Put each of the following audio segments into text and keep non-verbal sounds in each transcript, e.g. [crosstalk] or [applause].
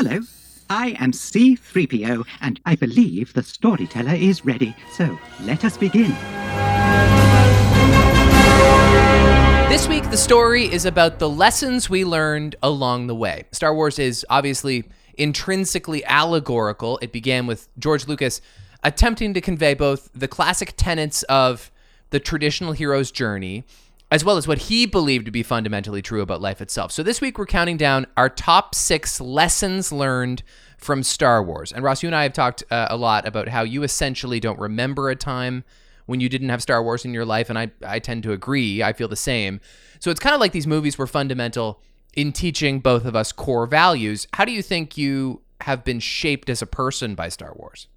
Hello, I am C3PO, and I believe the storyteller is ready. So let us begin. This week, the story is about the lessons we learned along the way. Star Wars is obviously intrinsically allegorical. It began with George Lucas attempting to convey both the classic tenets of the traditional hero's journey as well as what he believed to be fundamentally true about life itself. So this week we're counting down our top six lessons learned from Star Wars. And Ross, you and I have talked uh, a lot about how you essentially don't remember a time when you didn't have Star Wars in your life, and I I tend to agree. I feel the same. So it's kind of like these movies were fundamental in teaching both of us core values. How do you think you have been shaped as a person by Star Wars?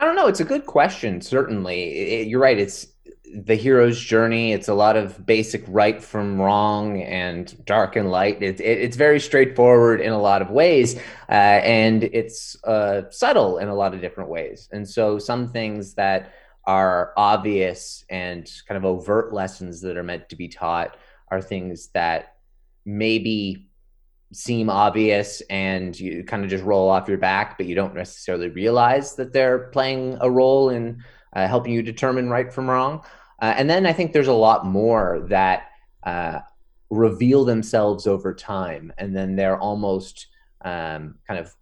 I don't know. It's a good question. Certainly, it, you're right. It's the hero's journey. It's a lot of basic right from wrong and dark and light. It, it, it's very straightforward in a lot of ways, uh, and it's uh, subtle in a lot of different ways. And so, some things that are obvious and kind of overt lessons that are meant to be taught are things that maybe seem obvious and you kind of just roll off your back, but you don't necessarily realize that they're playing a role in uh, helping you determine right from wrong. Uh, and then I think there's a lot more that uh, reveal themselves over time, and then they're almost um, kind of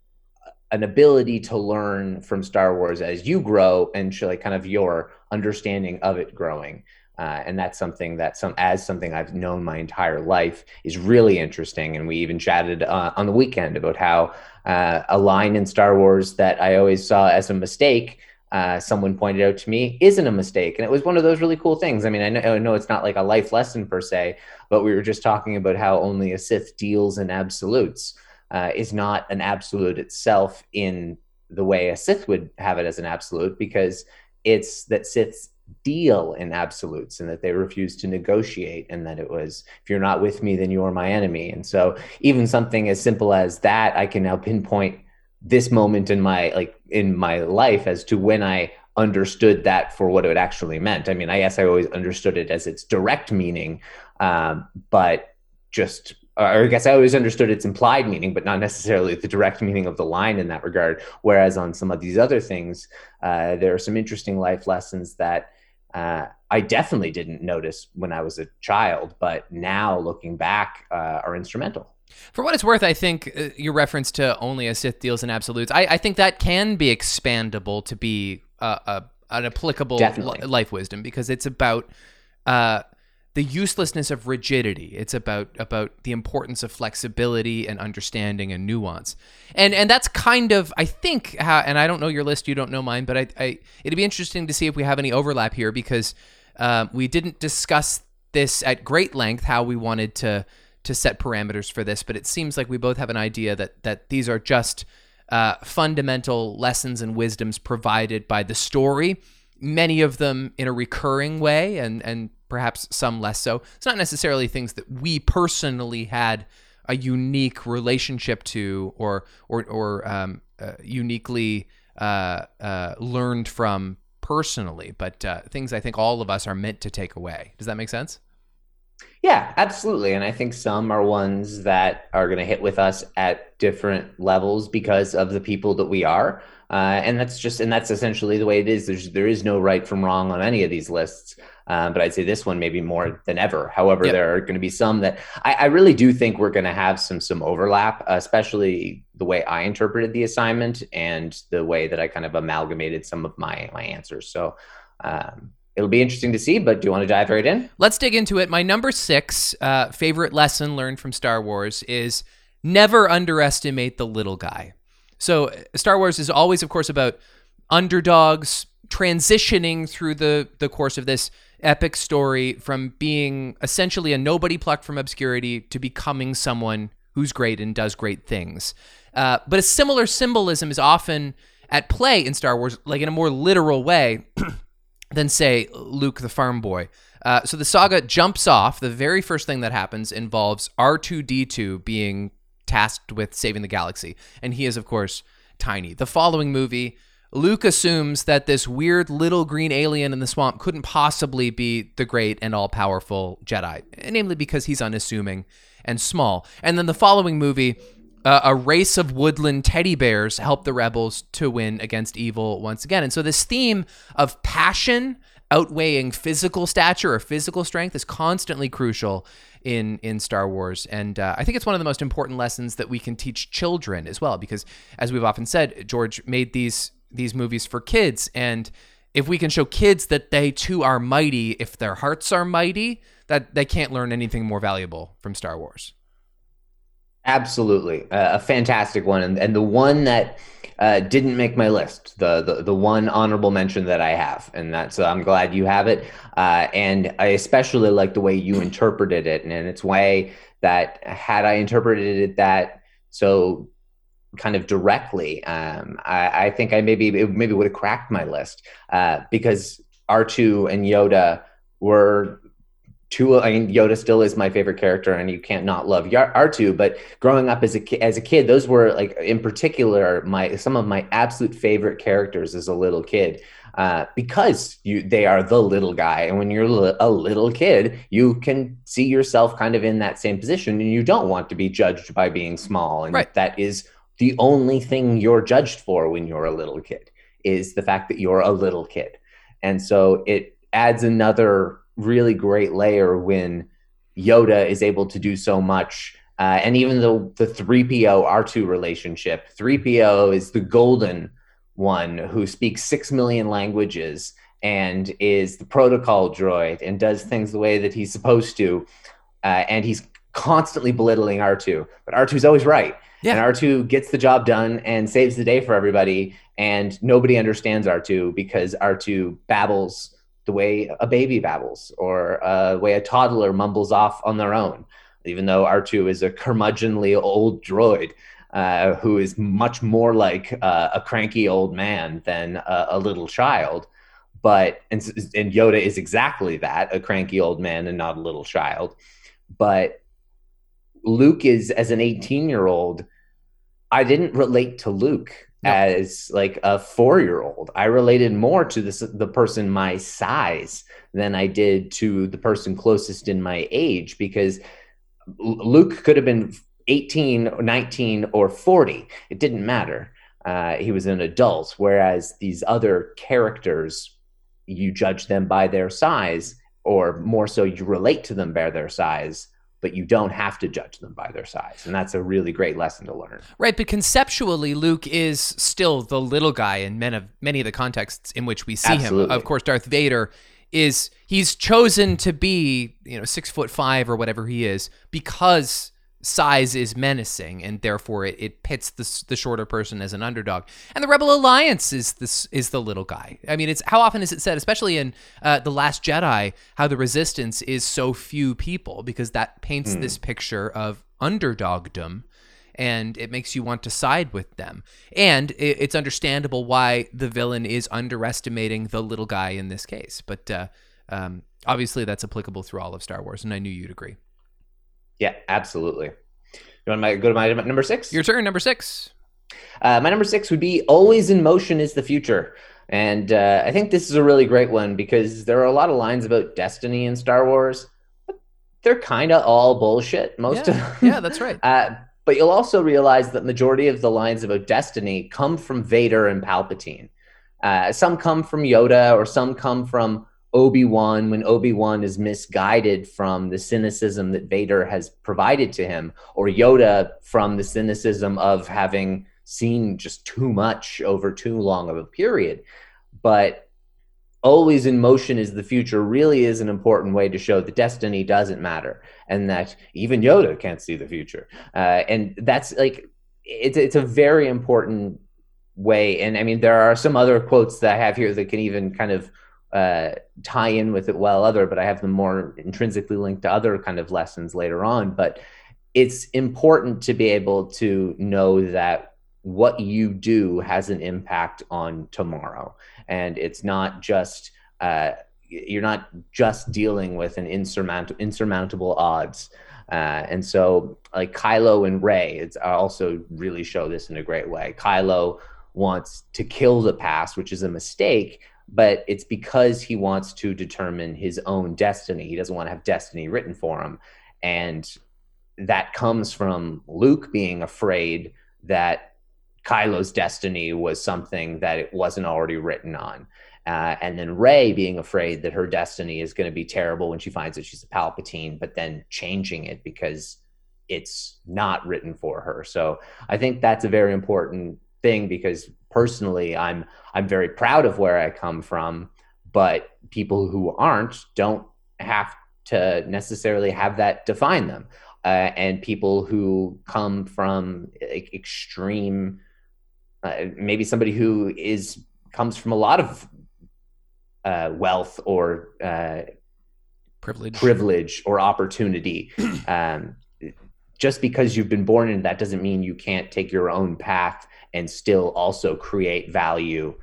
an ability to learn from Star Wars as you grow and show like kind of your understanding of it growing. Uh, and that's something that some as something I've known my entire life is really interesting. And we even chatted uh, on the weekend about how uh, a line in Star Wars that I always saw as a mistake, uh, someone pointed out to me, isn't a mistake. And it was one of those really cool things. I mean, I know, I know it's not like a life lesson per se, but we were just talking about how only a Sith deals in absolutes uh, is not an absolute itself in the way a Sith would have it as an absolute, because it's that Siths deal in absolutes and that they refuse to negotiate and that it was if you're not with me then you're my enemy and so even something as simple as that i can now pinpoint this moment in my like in my life as to when i understood that for what it actually meant i mean i guess i always understood it as its direct meaning um, but just or I guess I always understood its implied meaning, but not necessarily the direct meaning of the line in that regard. Whereas on some of these other things, uh, there are some interesting life lessons that uh, I definitely didn't notice when I was a child, but now looking back, uh, are instrumental. For what it's worth, I think uh, your reference to only a Sith deals in absolutes, I, I think that can be expandable to be a, an applicable life wisdom because it's about uh, the uselessness of rigidity. It's about about the importance of flexibility and understanding and nuance. And and that's kind of I think how and I don't know your list, you don't know mine, but I, I it'd be interesting to see if we have any overlap here because um, we didn't discuss this at great length how we wanted to to set parameters for this, but it seems like we both have an idea that that these are just uh, fundamental lessons and wisdoms provided by the story many of them in a recurring way and and perhaps some less so. It's not necessarily things that we personally had a unique relationship to or or or um, uh, uniquely uh, uh, learned from personally, but uh, things I think all of us are meant to take away. Does that make sense? Yeah, absolutely. And I think some are ones that are going to hit with us at different levels because of the people that we are. Uh, and that's just, and that's essentially the way it is. There's, there is no right from wrong on any of these lists. Um, but I'd say this one maybe more than ever. However, yep. there are going to be some that I, I really do think we're going to have some some overlap, especially the way I interpreted the assignment and the way that I kind of amalgamated some of my my answers. So um, it'll be interesting to see. But do you want to dive right in? Let's dig into it. My number six uh, favorite lesson learned from Star Wars is never underestimate the little guy. So Star Wars is always, of course, about underdogs transitioning through the the course of this epic story from being essentially a nobody plucked from obscurity to becoming someone who's great and does great things. Uh, but a similar symbolism is often at play in Star Wars, like in a more literal way [clears throat] than, say, Luke the farm boy. Uh, so the saga jumps off. The very first thing that happens involves R2D2 being tasked with saving the galaxy. And he is, of course, tiny. The following movie Luke assumes that this weird little green alien in the swamp couldn't possibly be the great and all powerful Jedi, namely because he's unassuming and small. And then the following movie, uh, a race of woodland teddy bears help the rebels to win against evil once again. And so this theme of passion outweighing physical stature or physical strength is constantly crucial in in Star Wars, and uh, I think it's one of the most important lessons that we can teach children as well. Because as we've often said, George made these these movies for kids, and if we can show kids that they too are mighty, if their hearts are mighty, that they can't learn anything more valuable from Star Wars. Absolutely, uh, a fantastic one, and, and the one that uh, didn't make my list. The, the the one honorable mention that I have, and that's I'm glad you have it. Uh, and I especially like the way you interpreted it, and, and it's way that had I interpreted it that so kind of directly, um, I, I, think I maybe maybe would have cracked my list uh, because R two and Yoda were two I mean Yoda still is my favorite character and you can't not love R2 but growing up as a as a kid those were like in particular my some of my absolute favorite characters as a little kid uh, because you they are the little guy and when you're a little kid you can see yourself kind of in that same position and you don't want to be judged by being small and right. that is the only thing you're judged for when you're a little kid is the fact that you're a little kid and so it adds another really great layer when Yoda is able to do so much. Uh, and even the the 3PO R2 relationship, 3PO is the golden one who speaks 6 million languages and is the protocol droid and does things the way that he's supposed to. Uh, and he's constantly belittling R2, but R2's always right. Yeah. And R2 gets the job done and saves the day for everybody. And nobody understands R2 because R2 babbles the way a baby babbles or uh, the way a toddler mumbles off on their own, even though R2 is a curmudgeonly old droid. Uh, who is much more like uh, a cranky old man than a, a, little child. But and, and Yoda is exactly that a cranky old man and not a little child. But Luke is as an 18 year old. I didn't relate to Luke as like a four year old. I related more to this the person my size than I did to the person closest in my age because Luke could have been 18, 19, or 40. It didn't matter. Uh, he was an adult, whereas these other characters, you judge them by their size, or more so, you relate to them by their size but you don't have to judge them by their size. And that's a really great lesson to learn. Right, but conceptually Luke is still the little guy in many of many of the contexts in which we see Absolutely. him. Of course, Darth Vader is he's chosen to be, you know, six foot five or whatever he is because size is menacing and therefore it, it pits the, the shorter person as an underdog. And the rebel alliance is this is the little guy. I mean it's how often is it said especially in uh, the last jedi how the resistance is so few people because that paints mm. this picture of underdogdom and it makes you want to side with them. And it, it's understandable why the villain is underestimating the little guy in this case. But uh, um, obviously that's applicable through all of star wars and i knew you'd agree yeah, absolutely. You want to go to my number six? Your turn, number six. Uh, my number six would be always in motion is the future. And uh, I think this is a really great one because there are a lot of lines about destiny in Star Wars. But they're kind of all bullshit, most yeah. of them. Yeah, that's right. [laughs] Uh, but you'll also realize that majority of the lines about destiny come from Vader and Palpatine. Uh, some come from Yoda, or some come from Obi-Wan when Obi-Wan is misguided from the cynicism that Vader has provided to him or Yoda from the cynicism of having seen just too much over too long of a period. But always in motion is the future really is an important way to show that destiny doesn't matter and that even Yoda can't see the future. Uh, and that's like it's it's a very important way. And I mean there are some other quotes that I have here that can even kind of uh, tie in with it well other, but I have them more intrinsically linked to other kind of lessons later on. But it's important to be able to know that what you do has an impact on tomorrow, and it's not just uh, you're not just dealing with an insurmount- insurmountable odds. Uh, and so, like Kylo and Rey it's also really show this in a great way. Kylo wants to kill the past, which is a mistake, but it's because he wants to determine his own destiny. He doesn't want to have destiny written for him. And that comes from Luke being afraid that Kylo's destiny was something that it wasn't already written on. Uh, and then Rey being afraid that her destiny is going to be terrible when she finds that she's a Palpatine, but then changing it because it's not written for her. So I think that's a very important thing because personally, I'm I'm very proud of where I come from, but people who aren't don't have to necessarily have that define them. Uh, and people who come from like, extreme, uh, maybe somebody who is comes from a lot of uh, wealth or uh, privilege, privilege or opportunity. [clears throat] um, just because you've been born into that doesn't mean you can't take your own path and still also create value,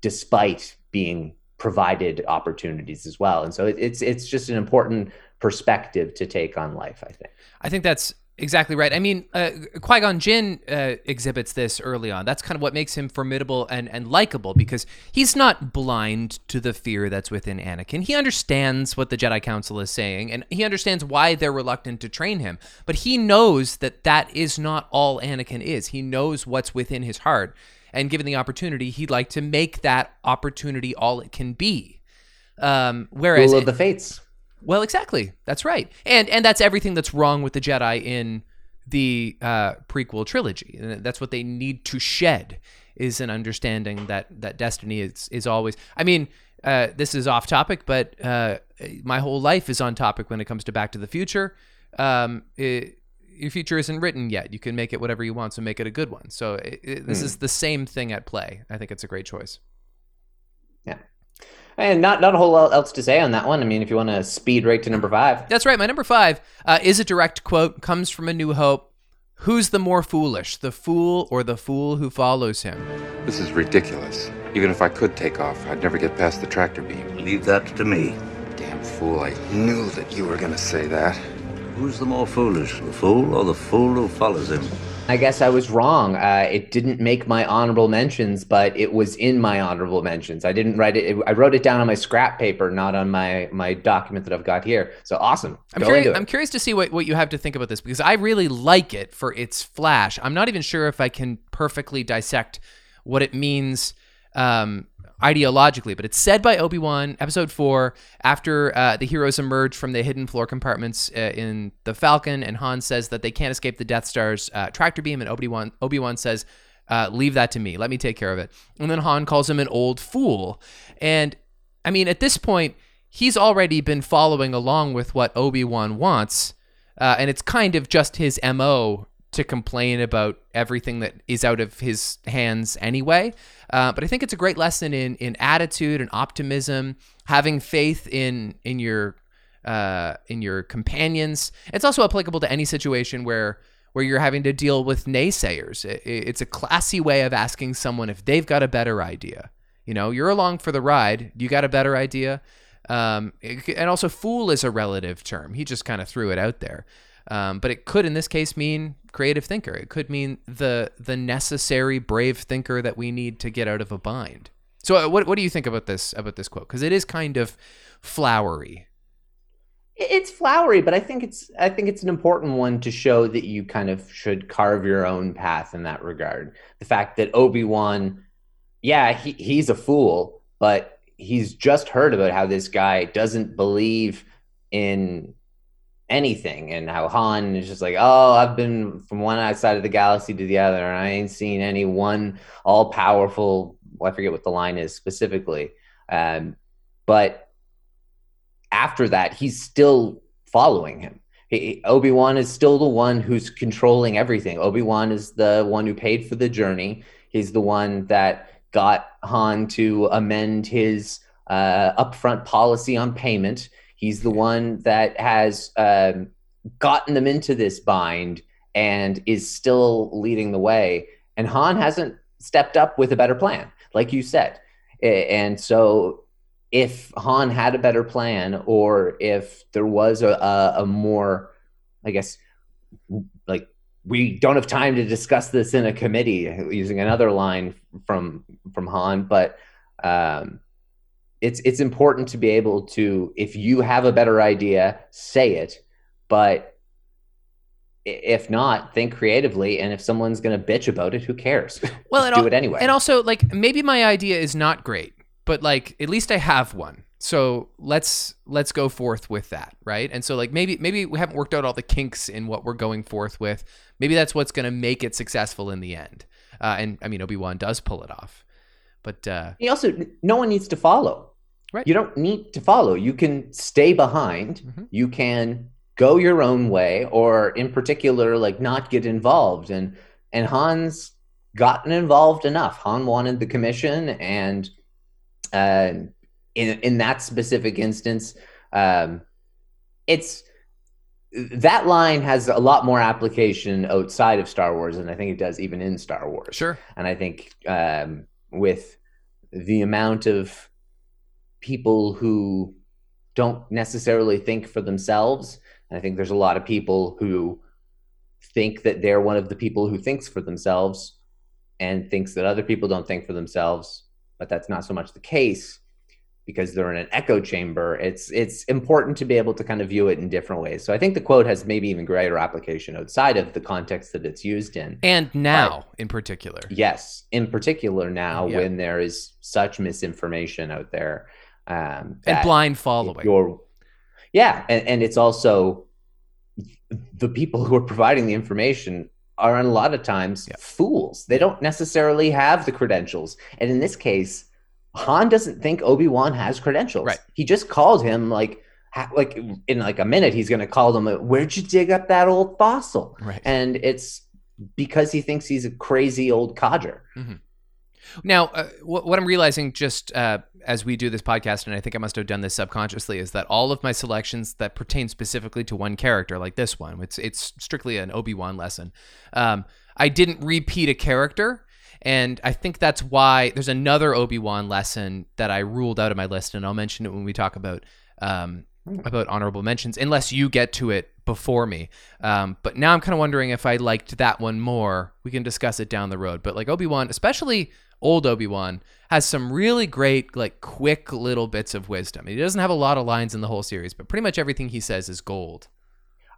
despite being provided opportunities as well. And so it, it's it's just an important perspective to take on life. I think. I think that's Exactly right. I mean, uh, Qui Gon Jinn uh, exhibits this early on. That's kind of what makes him formidable and, and likable because he's not blind to the fear that's within Anakin. He understands what the Jedi Council is saying and he understands why they're reluctant to train him. But he knows that that is not all Anakin is. He knows what's within his heart. And given the opportunity, he'd like to make that opportunity all it can be. Um, whereas. Rule of the Fates. Well, exactly. That's right. And and that's everything that's wrong with the Jedi in the uh, prequel trilogy. And that's what they need to shed is an understanding that that destiny is is always. I mean, uh, this is off topic, but uh, my whole life is on topic when it comes to Back to the Future. Um, it, your future isn't written yet. You can make it whatever you want, so make it a good one. So it, it, this mm. is the same thing at play. I think it's a great choice. Yeah. And not not a whole lot else to say on that one. I mean, if you want to speed right to number five. That's right. My number five uh, is a direct quote, comes from A New Hope. Who's the more foolish, the fool or the fool who follows him? This is ridiculous. Even if I could take off, I'd never get past the tractor beam. Leave that to me. Damn fool, I knew that you were going to say that. Who's the more foolish, the fool or the fool who follows him? I guess I was wrong. Uh, it didn't make my honorable mentions, but it was in my honorable mentions. I didn't write it. I wrote it down on my scrap paper, not on my my document that I've got here. So awesome. I'm curious. I'm curious to see what, what you have to think about this because I really like it for its flash. I'm not even sure if I can perfectly dissect what it means um, ideologically, but it's said by Obi Wan, Episode Four, after uh, the heroes emerge from the hidden floor compartments uh, in the Falcon, and Han says that they can't escape the Death Star's uh, tractor beam, and Obi Wan Obi Wan says, uh, "Leave that to me. Let me take care of it." And then Han calls him an old fool, and I mean, at this point, he's already been following along with what Obi Wan wants. Uh, and it's kind of just his mo to complain about everything that is out of his hands anyway. Uh, but I think it's a great lesson in in attitude and optimism, having faith in in your uh, in your companions. It's also applicable to any situation where where you're having to deal with naysayers. It, it's a classy way of asking someone if they've got a better idea. You know, you're along for the ride. You got a better idea. Um, and also, fool is a relative term. He just kind of threw it out there. Um, but it could, in this case, mean creative thinker. It could mean the the necessary brave thinker that we need to get out of a bind. So, uh, what what do you think about this about this quote? Because it is kind of flowery. It's flowery, but I think it's I think it's an important one to show that you kind of should carve your own path in that regard. The fact that Obi Wan, yeah, he, he's a fool, but he's just heard about how this guy doesn't believe in anything and how Han is just like, oh, I've been from one side of the galaxy to the other and I ain't seen any one all powerful, well, I forget what the line is specifically. Um, but after that, he's still following him. Obi Wan is still the one who's controlling everything. Obi Wan is the one who paid for the journey. He's the one that got Han to amend his uh, upfront policy on payment. He's the one that has um, gotten them into this bind and is still leading the way. And Han hasn't stepped up with a better plan, like you said. And so, if Han had a better plan, or if there was a, a, a more, I guess, like we don't have time to discuss this in a committee, using another line from from Han, but um, it's it's important to be able to if you have a better idea say it but if not, think creatively. And if someone's going to bitch about it, who cares? [laughs] Well, [laughs] do al- it anyway. And also, like, maybe my idea is not great, but like, at least I have one. So let's let's go forth with that, right? And so like maybe maybe we haven't worked out all the kinks in what we're going forth with. Maybe that's what's going to make it successful in the end. Uh, and I mean, Obi Wan does pull it off, but uh, he also no one needs to follow. Right. You don't need to follow. You can stay behind. Mm-hmm. You can go your own way or in particular like not get involved and and Han's gotten involved enough. Han wanted the commission and uh, in in that specific instance um, it's that line has a lot more application outside of Star Wars than I think it does even in Star Wars. Sure. And I think um, with the amount of people who don't necessarily think for themselves and I think there's a lot of people who think that they're one of the people who thinks for themselves and thinks that other people don't think for themselves, but that's not so much the case because they're in an echo chamber. It's it's important to be able to kind of view it in different ways. So I think the quote has maybe even greater application outside of the context that it's used in. And now but, in particular. Yes, in particular now yeah. when there is such misinformation out there. Um, and blind following. Your yeah, and, and it's also the people who are providing the information are a lot of times yeah. fools. They don't necessarily have the credentials. And in this case, Han doesn't think Obi-Wan has credentials. Right. He just called him like like in like a minute he's going to call them where'd you dig up that old fossil? Right. And it's because he thinks he's a crazy old codger. Mm-hmm. Now, uh, what, what, I'm realizing just uh, as we do this podcast, and I think I must have done this subconsciously, is that all of my selections that pertain specifically to one character, like this one, it's it's strictly an Obi Wan lesson. Um, I didn't repeat a character, and I think that's why there's another Obi Wan lesson that I ruled out of my list, and I'll mention it when we talk about um, about honorable mentions, unless you get to it before me. Um, but now I'm kind of wondering if I liked that one more. We can discuss it down the road. But like Obi Wan, especially old Obi-Wan has some really great like quick little bits of wisdom. He doesn't have a lot of lines in the whole series, but pretty much everything he says is gold.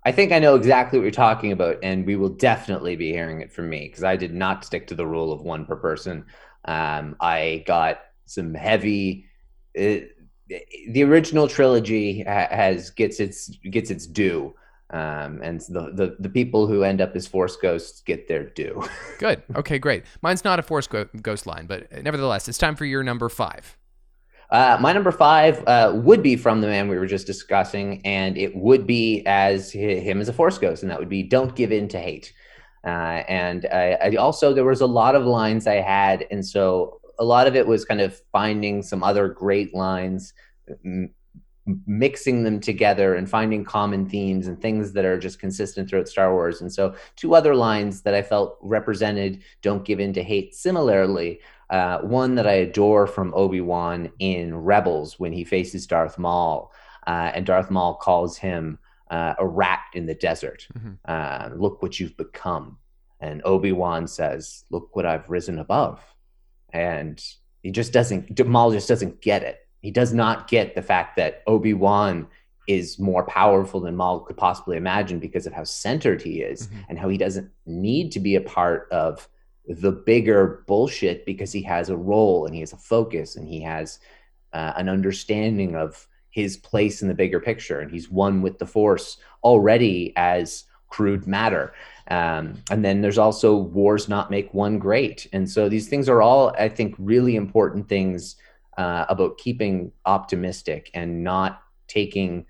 I think I know exactly what you're talking about, and we will definitely be hearing it from me because I did not stick to the rule of one per person. Um, I got some heavy. Uh, the original trilogy has gets its gets its due um, and the, the the people who end up as force ghosts get their due. [laughs] Good. Okay, great. Mine's not a force go- ghost line, but nevertheless, it's time for your number five. Uh, my number five uh, would be from the man we were just discussing, and it would be as him as a force ghost, and that would be "Don't give in to hate." Uh, and I, I also there was a lot of lines I had, and so a lot of it was kind of finding some other great lines, mixing them together and finding common themes and things that are just consistent throughout Star Wars. And so, two other lines that I felt represented "Don't give in to hate." Similarly, uh, one that I adore from Obi Wan in Rebels when he faces Darth Maul, uh, and Darth Maul calls him uh, a rat in the desert. Mm-hmm. Uh, look what you've become. And Obi Wan says, "Look what I've risen above." And he just doesn't. Maul just doesn't get it he does not get the fact that Obi Wan is more powerful than Maul could possibly imagine because of how centered he is mm-hmm. and how he doesn't need to be a part of the bigger bullshit because he has a role and he has a focus and he has uh, an understanding of his place in the bigger picture and he's one with the force already as crude matter um, and then there's also wars not make one great and so these things are all i think really important things uh, about keeping optimistic and not taking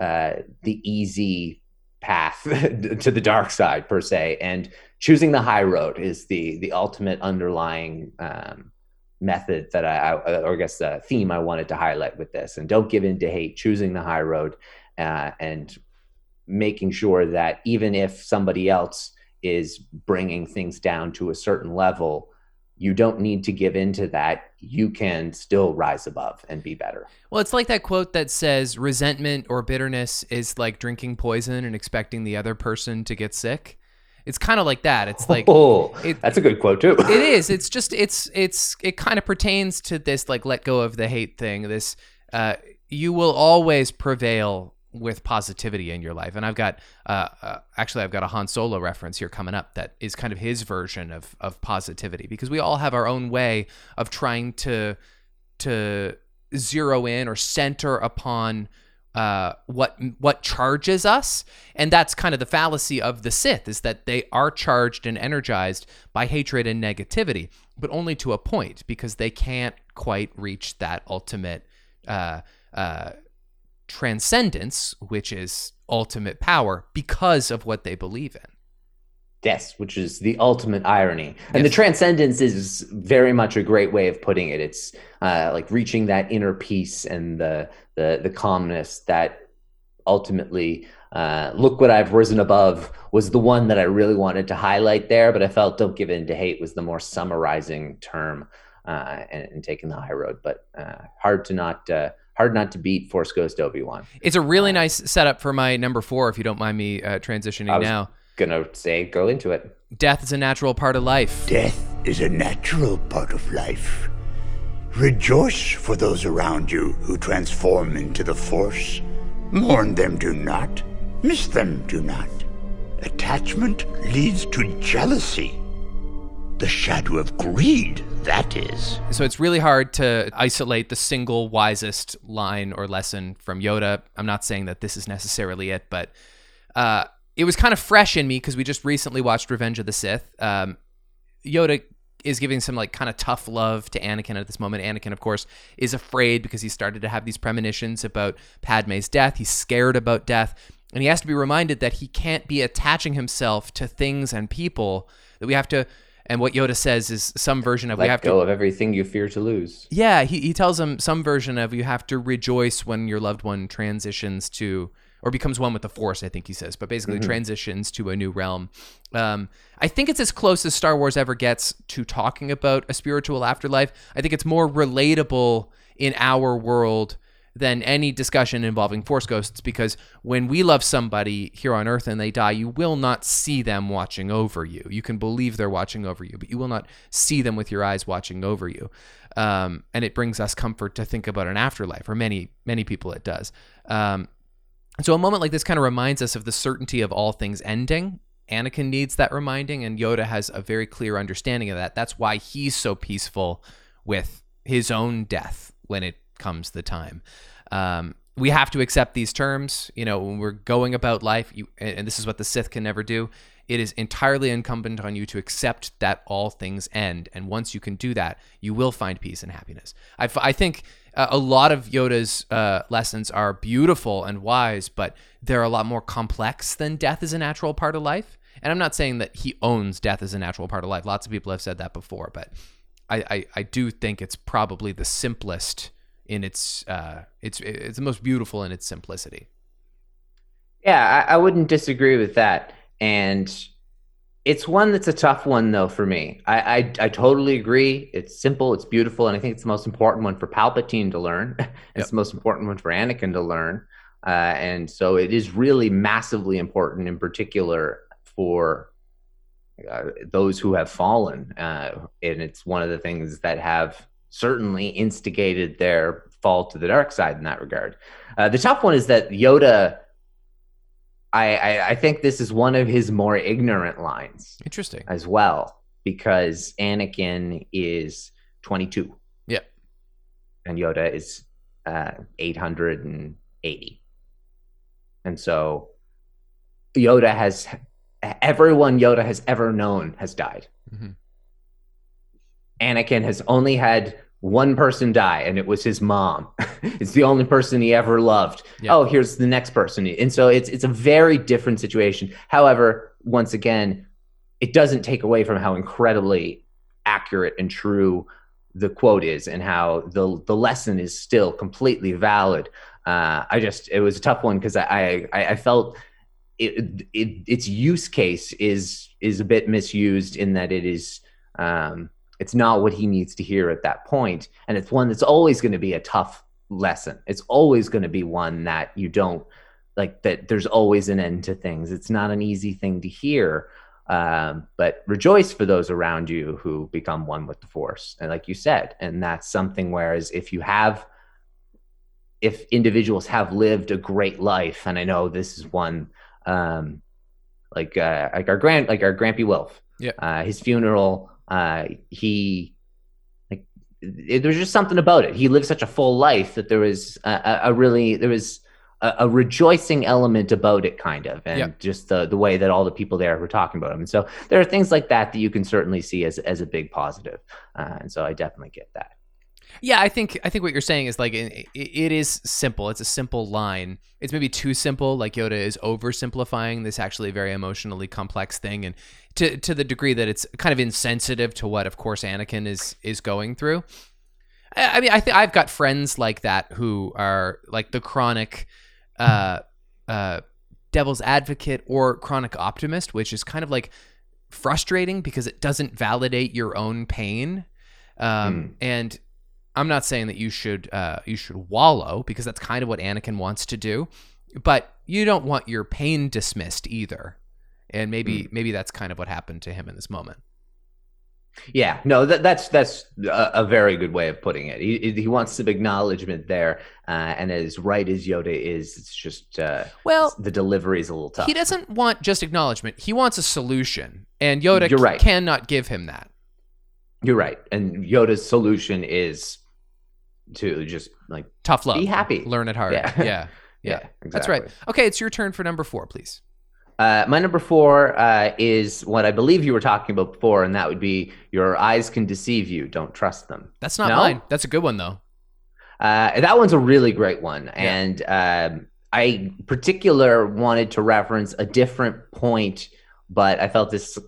uh, the easy path [laughs] to the dark side per se. And choosing the high road is the the ultimate underlying um, method that I, I, or I guess the theme I wanted to highlight with this. And don't give in to hate. Choosing the high road uh, and making sure that even if somebody else is bringing things down to a certain level you don't need to give in to that. You can still rise above and be better. Well, it's like that quote that says resentment or bitterness is like drinking poison and expecting the other person to get sick. It's kind of like that. It's like oh, it, that's a good quote too. it [laughs] is. It's just it's it's it kind of pertains to this like let go of the hate thing. This uh, you will always prevail with positivity in your life. And I've got uh, uh, actually I've got a Han Solo reference here coming up that is kind of his version of of positivity because we all have our own way of trying to to zero in or center upon uh, what what charges us, and that's kind of the fallacy of the Sith is that they are charged and energized by hatred and negativity, but only to a point because they can't quite reach that ultimate uh, uh, transcendence, which is ultimate power, because of what they believe in. Yes, which is the ultimate irony. And yes. the transcendence is very much a great way of putting it. It's uh, like reaching that inner peace and the the, the calmness that ultimately uh, look what I've risen above was the one that I really wanted to highlight there, but I felt don't give in to hate was the more summarizing term uh, and, and, taking the high road. But uh, hard to not uh, hard not to beat Force Ghost Obi Wan. It's a really uh, nice setup for my number four. If you don't mind me uh, transitioning now, gonna say go into it. Death is a natural part of life. Death is a natural part of life. Rejoice for those around you who transform into the Force. Mourn them do not. Miss them do not. Attachment leads to jealousy. The shadow of greed, that is. So it's really hard to isolate the single wisest line or lesson from Yoda. I'm not saying that this is necessarily it, but uh, it was kind of fresh in me because we just recently watched Revenge of the Sith. Um, Yoda is giving some like kind of tough love to Anakin at this moment. Anakin, of course, is afraid because he started to have these premonitions about Padme's death. He's scared about death. And he has to be reminded that he can't be attaching himself to things and people, that we have to. And what Yoda says is some version of Let we have go to of everything you fear to lose. Yeah, he, he tells him some version of you have to rejoice when your loved one transitions to or becomes one with the Force, I think he says, but basically mm-hmm. transitions to a new realm. Um, I think it's as close as Star Wars ever gets to talking about a spiritual afterlife. I think it's more relatable in our world than any discussion involving Force ghosts because when we love somebody here on Earth and they die, you will not see them watching over you. You can believe they're watching over you, but you will not see them with your eyes watching over you. Um, and it brings us comfort to think about an afterlife, or many, many people it does. Um, so a moment like this kind of reminds us of the certainty of all things ending. Anakin needs that reminding, and Yoda has a very clear understanding of that. That's why he's so peaceful with his own death when it comes the time. Um, we have to accept these terms. You know, when we're going about life, you, and this is what the Sith can never do. It is entirely incumbent on you to accept that all things end, and once you can do that, you will find peace and happiness. I, I think uh, a lot of Yoda's uh, lessons are beautiful and wise, but they're a lot more complex than death is a natural part of life. And I'm not saying that he owns death as a natural part of life. Lots of people have said that before, but I, I, I do think it's probably the simplest in its uh, it's it's the most beautiful in its simplicity. Yeah, I, I wouldn't disagree with that. And it's one that's a tough one though for me. I, I, I totally agree. It's simple, it's beautiful, and I think it's the most important one for Palpatine to learn. [laughs] it's yep. the most important one for Anakin to learn, uh, and so it is really massively important, in particular for uh, those who have fallen. Uh, and it's one of the things that have certainly instigated their fall to the dark side in that regard. Uh, the tough one is that Yoda I, I, I think this is one of his more ignorant lines. Interesting. As well, because Anakin is 22. Yeah. And Yoda is uh, 880. And so Yoda has everyone Yoda has ever known has died. Mm-hmm. Anakin has only had one person die and it was his mom. [laughs] It's the only person he ever loved. Yeah. oh here's the next person. And so it's it's a very different situation. However once again it doesn't take away from how incredibly accurate and true the quote is and how the the lesson is still completely valid. Uh, i just it was a tough one because I, I i felt it, it its use case is is a bit misused in that it is um it's not what he needs to hear at that point and it's one that's always going to be a tough lesson it's always going to be one that you don't like that there's always an end to things it's not an easy thing to hear um, but rejoice for those around you who become one with the force and like you said and that's something whereas if you have if individuals have lived a great life, and I know this is one, um, like uh, like our grand like our Grampy Wilf. Yeah. Uh, his funeral, uh, he like it, there was just something about it. He lived such a full life that there was a, a really there was a, a, rejoicing element about it, kind of, and yep. just the the way that all the people there were talking about him. And so there are things like that that you can certainly see as as a big positive. Uh, and so I definitely get that. Yeah, I think I think what you're saying is like it, it is simple. It's a simple line. It's maybe too simple. Like Yoda is oversimplifying this actually very emotionally complex thing, and to to the degree that it's kind of insensitive to what, of course, Anakin is is going through. I, I mean, I think I've got friends like that who are like the chronic uh, uh, devil's advocate or chronic optimist, which is kind of like frustrating because it doesn't validate your own pain. Um, mm. And I'm not saying that you should uh, you should wallow because that's kind of what Anakin wants to do, but you don't want your pain dismissed either. And maybe mm. maybe that's kind of what happened to him in this moment. Yeah, no, that, that's that's a, a, very good way of putting it. He he wants some acknowledgement there, uh, and as right as Yoda is, it's just uh, well, the delivery is a little tough. He doesn't want just acknowledgement; he wants a solution, and Yoda You're right. cannot give him that. You're right, and Yoda's solution is to just like tough love, be happy, learn it hard. Yeah, yeah, [laughs] yeah. yeah exactly. That's right. Okay, it's your turn for number four, please. Uh, my number four uh, is what I believe you were talking about before, and that would be your eyes can deceive you. Don't trust them. That's not no? mine. That's a good one though. Uh, that one's a really great one, yeah. and um, I particular wanted to reference a different point, but I felt this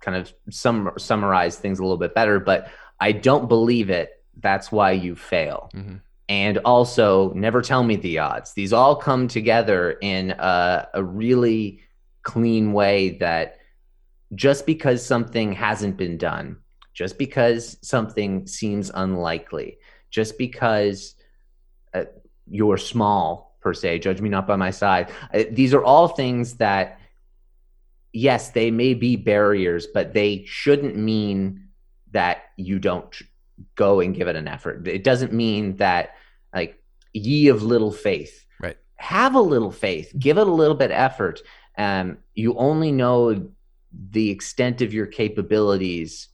kind of sum- summarized things a little bit better. But I don't believe it. That's why you fail. Mm-hmm and also never tell me the odds. These all come together in a, a, really clean way that just because something hasn't been done, just because something seems unlikely, just because uh, you're small per se, judge me not by my side. Uh, these are all things that, yes, they may be barriers, but they shouldn't mean that you don't go and give it an effort. It doesn't mean that, like, ye of little faith. Right. Have a little faith, give it a little bit effort um, you only know the extent of your capabilities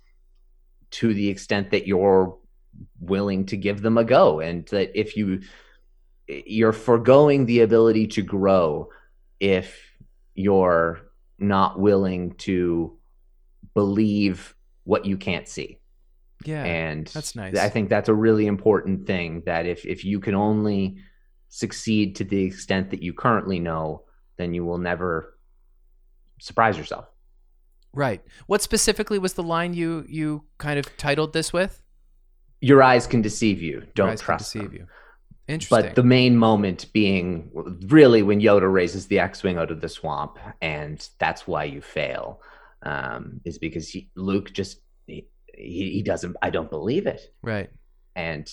to the extent that you're willing to give them a go and that if you you're foregoing the ability to grow if you're not willing to believe what you can't see yeah and that's nice i think that's a really important thing that if if you can only succeed to the extent that you currently know then you will never surprise yourself. Right. What specifically was the line you you kind of titled this with? Your eyes can deceive you. Don't trust deceive them. you. Interesting. But the main moment being really when Yoda raises the X-wing out of the swamp, and that's why you fail, um, is because he, Luke just he, he doesn't. I don't believe it. Right. And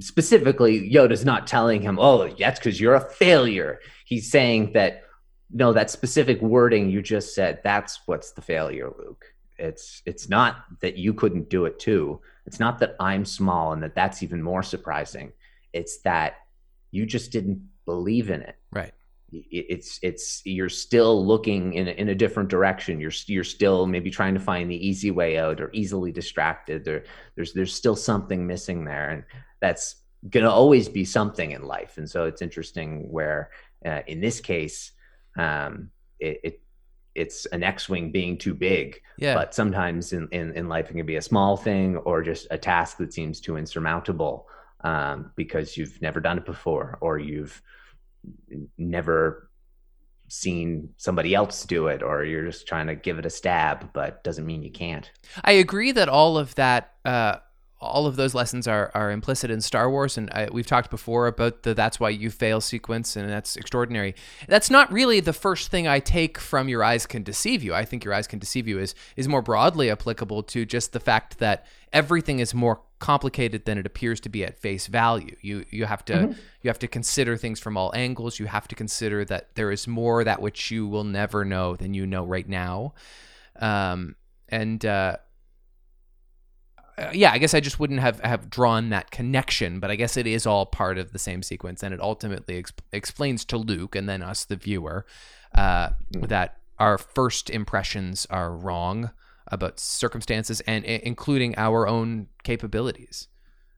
specifically, Yoda's not telling him, "Oh, that's because you're a failure." He's saying that no, that specific wording you just said, that's what's the failure, Luke. It's it's not that you couldn't do it too. It's not that I'm small and that that's even more surprising. It's that you just didn't believe in it. It's it's you're still looking in a, in a different direction. You're you're still maybe trying to find the easy way out or easily distracted. There there's there's still something missing there, and that's gonna always be something in life. And so it's interesting where uh, in this case um, it, it it's an X-wing being too big. Yeah. But sometimes in, in, in life it can be a small thing or just a task that seems too insurmountable um, because you've never done it before or you've never seen somebody else do it or you're just trying to give it a stab but doesn't mean you can't. I agree that all of that uh, all of those lessons are are implicit in Star Wars, and I, we've talked before about the "That's why you fail" sequence, and that's extraordinary. That's not really the first thing I take from "Your eyes can deceive you." I think "Your eyes can deceive you" is is more broadly applicable to just the fact that everything is more complicated than it appears to be at face value. You you have to mm-hmm. you have to consider things from all angles. You have to consider that there is more that which you will never know than you know right now, um, and. Uh, yeah, I guess I just wouldn't have have drawn that connection, but I guess it is all part of the same sequence, and it ultimately exp- explains to Luke and then us, the viewer, uh, mm. that our first impressions are wrong about circumstances and including our own capabilities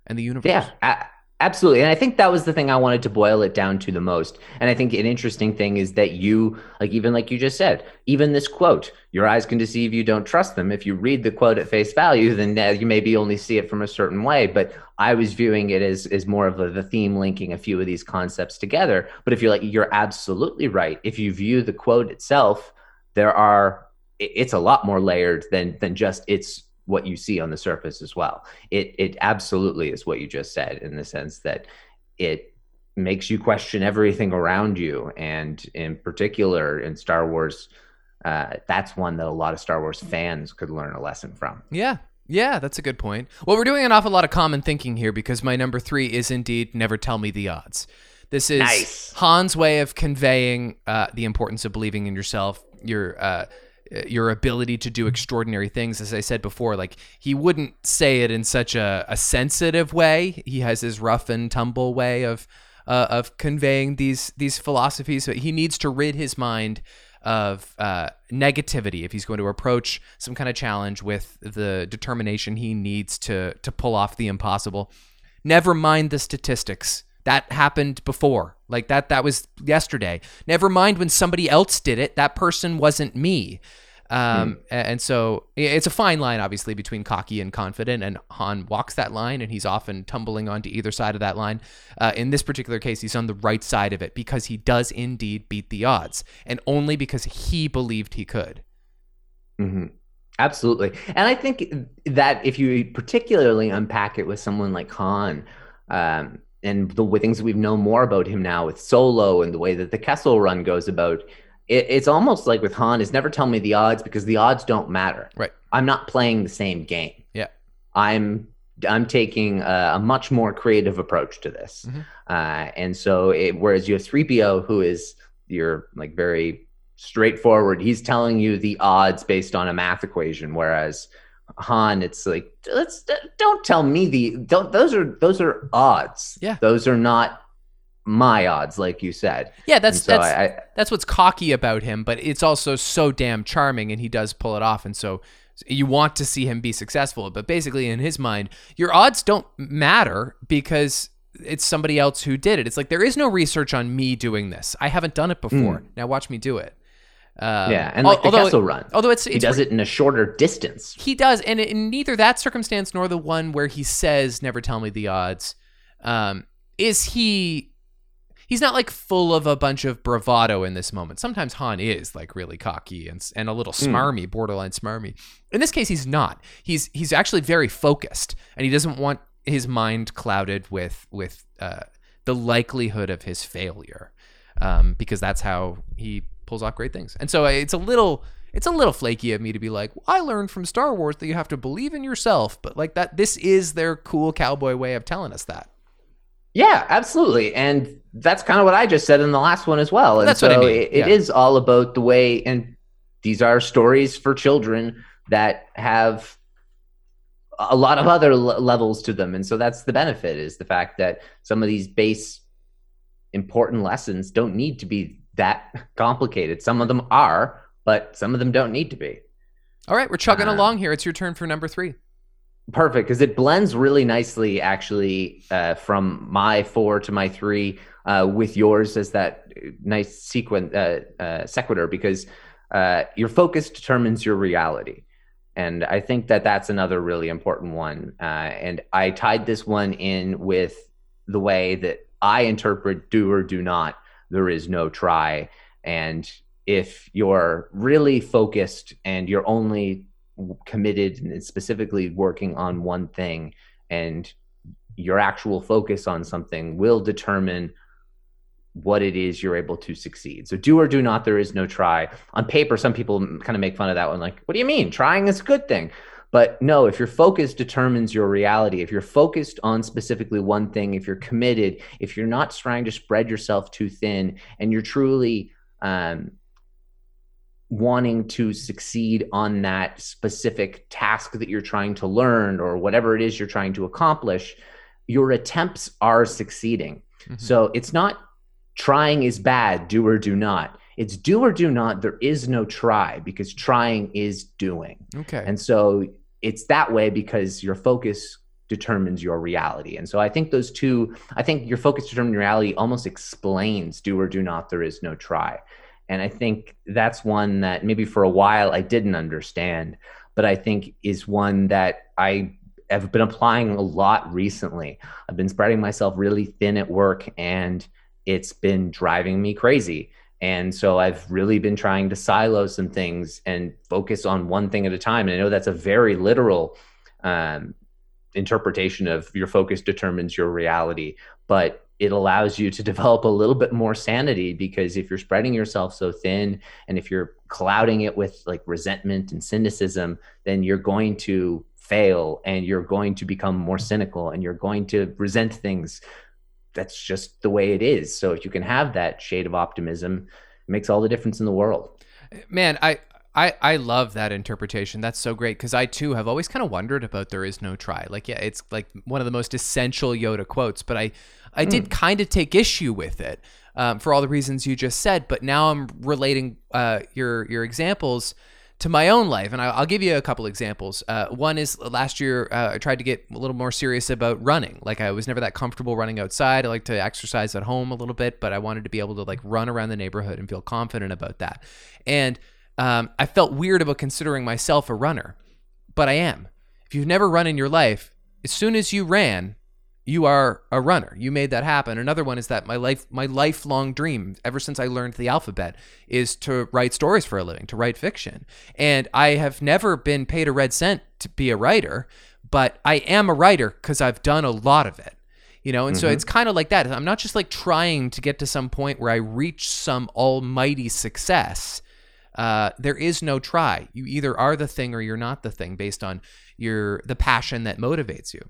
and the universe. Yeah. Absolutely. And I think that was the thing I wanted to boil it down to the most. And I think an interesting thing is that you, like, even like you just said, even this quote, your eyes can deceive you, don't trust them. If you read the quote at face value, then uh, you maybe only see it from a certain way. But I was viewing it as, as more of a, the theme linking a few of these concepts together. But if you're like, you're absolutely right. If you view the quote itself, there are, it's a lot more layered than, than just it's what you see on the surface as well. It it absolutely is what you just said in the sense that it makes you question everything around you, and in particular in Star Wars, uh, that's one that a lot of Star Wars fans could learn a lesson from. Yeah. Yeah, that's a good point. Well, we're doing an awful lot of common thinking here because my number three is indeed never tell me the odds. This is nice. Han's way of conveying uh, the importance of believing in yourself, your uh, uh, your ability to do extraordinary things. As I said before, like he wouldn't say it in such a, a sensitive way. He has his rough and tumble way of uh, of conveying these these philosophies. But he needs to rid his mind of uh, negativity if he's going to approach some kind of challenge with the determination he needs to to pull off the impossible. Never mind the statistics. That happened before. Like that that was yesterday. Never mind when somebody else did it. That person wasn't me. Um, mm. and so it's a fine line, obviously, between cocky and confident. And Han walks that line, and he's often tumbling onto either side of that line. Uh, in this particular case, he's on the right side of it because he does indeed beat the odds, and only because he believed he could. Mm-hmm. Absolutely, and I think that if you particularly unpack it with someone like Han, um, and the things we've known more about him now with Solo and the way that the Kessel Run goes about, it, it's almost like with Han is never tell me the odds because the odds don't matter. Right. I'm not playing the same game. Yeah. I'm I'm taking a, a much more creative approach to this, mm-hmm. uh, and so it, whereas you have 3PO who is you're like very straightforward. He's telling you the odds based on a math equation, whereas Han, it's like let's don't tell me the don't those are those are odds. Yeah, those are not my odds, like you said. Yeah, that's so that's I, I, that's what's cocky about him, but it's also so damn charming, and he does pull it off, and so you want to see him be successful. But basically, in his mind, your odds don't matter because it's somebody else who did it. It's like there is no research on me doing this. I haven't done it before. Mm. Now watch me do it. Um, yeah, and like the Kessel Run. Although it's, it's he does it in a shorter distance. He does, and in neither that circumstance nor the one where he says, "Never tell me the odds," um, is he. He's not like full of a bunch of bravado in this moment. Sometimes Han is like really cocky and and a little hmm. smarmy, mm. borderline smarmy. In this case, he's not. He's he's actually very focused, and he doesn't want his mind clouded with with uh, the likelihood of his failure, um, because that's how he pulls off great things. And so it's a little it's a little flaky of me to be like, well, I learned from Star Wars that you have to believe in yourself, but like that this is their cool cowboy way of telling us that. Yeah, absolutely. And that's kind of what I just said in the last one as well. And that's so what I mean. it, it yeah. is all about the way and these are stories for children that have a lot of other levels to them and so that's the benefit is the fact that some of these base important lessons don't need to be that complicated. Some of them are, but some of them don't need to be. All right, we're chugging uh, along here. It's your turn for number three. Perfect, because it blends really nicely, actually, uh, from my four to my three, uh, with yours as that nice sequence uh, uh, sequitur. Because uh, your focus determines your reality, and I think that that's another really important one. and I tied this one in with the way that I interpret do or do not there is no try. And if you're really focused and you're only committed and specifically working on one thing and your actual focus on something will determine what it is you're able to succeed. So do or do not, there is no try. On paper, some people kind of make fun of that one, like, what do you mean? Trying is a good thing. But no, if your focus determines your reality, if you're focused on specifically one thing, if you're committed, if you're not trying to spread yourself too thin, and you're truly um, wanting to succeed on that specific task that you're trying to learn or whatever it is you're trying to accomplish, your attempts are succeeding. Mm-hmm. So it's not trying is bad, do or do not. It's do or do not. There is no try because trying is doing. Okay. And so it's that way because your focus determines your reality. And so I think those two, I think your focus determines reality almost explains do or do not, there is no try. And I think that's one that maybe for a while I didn't understand, but I think is one that I have been applying a lot recently. I've been spreading myself really thin at work and it's been driving me crazy. And so I've really been trying to silo some things and focus on one thing at a time. And I know that's a very literal um, interpretation of your focus determines your reality, but it allows you to [laughs] develop a little bit more sanity because if you're spreading yourself so thin and if you're clouding it with like resentment and cynicism, then you're going to fail and you're going to become more cynical and you're going to resent things that's just the way it is. So if you can have that shade of optimism, it makes all the difference in the world. Man, I I, I love that interpretation. That's so great because I too have always kind of wondered about there is no try. Like, yeah, it's like one of the most essential Yoda quotes, but I, I mm. did hmm. kind of take issue with it um, for all the reasons you just said. But now I'm relating uh, your your examples to my own life, and I'll give you a couple examples. Uh, one is last year uh, I tried to get a little more serious about running. Like I was never that comfortable running outside. I like to exercise at home a little bit, but I wanted to be able to like run around the neighborhood and feel confident about that. And um, I felt weird about considering myself a runner, but I am. If you've never run in your life, as soon as you ran, you are a runner. You made that happen. Another one is that my life, my lifelong dream, ever since I learned the alphabet, is to write stories for a living, to write fiction. And I have never been paid a red cent to be a writer, but I am a writer because I've done a lot of it. You know, and mm-hmm. so it's kind of like that. I'm not just like trying to get to some point where I reach some almighty success. Uh, there is no try. You either are the thing or you're not the thing based on your the passion that motivates you.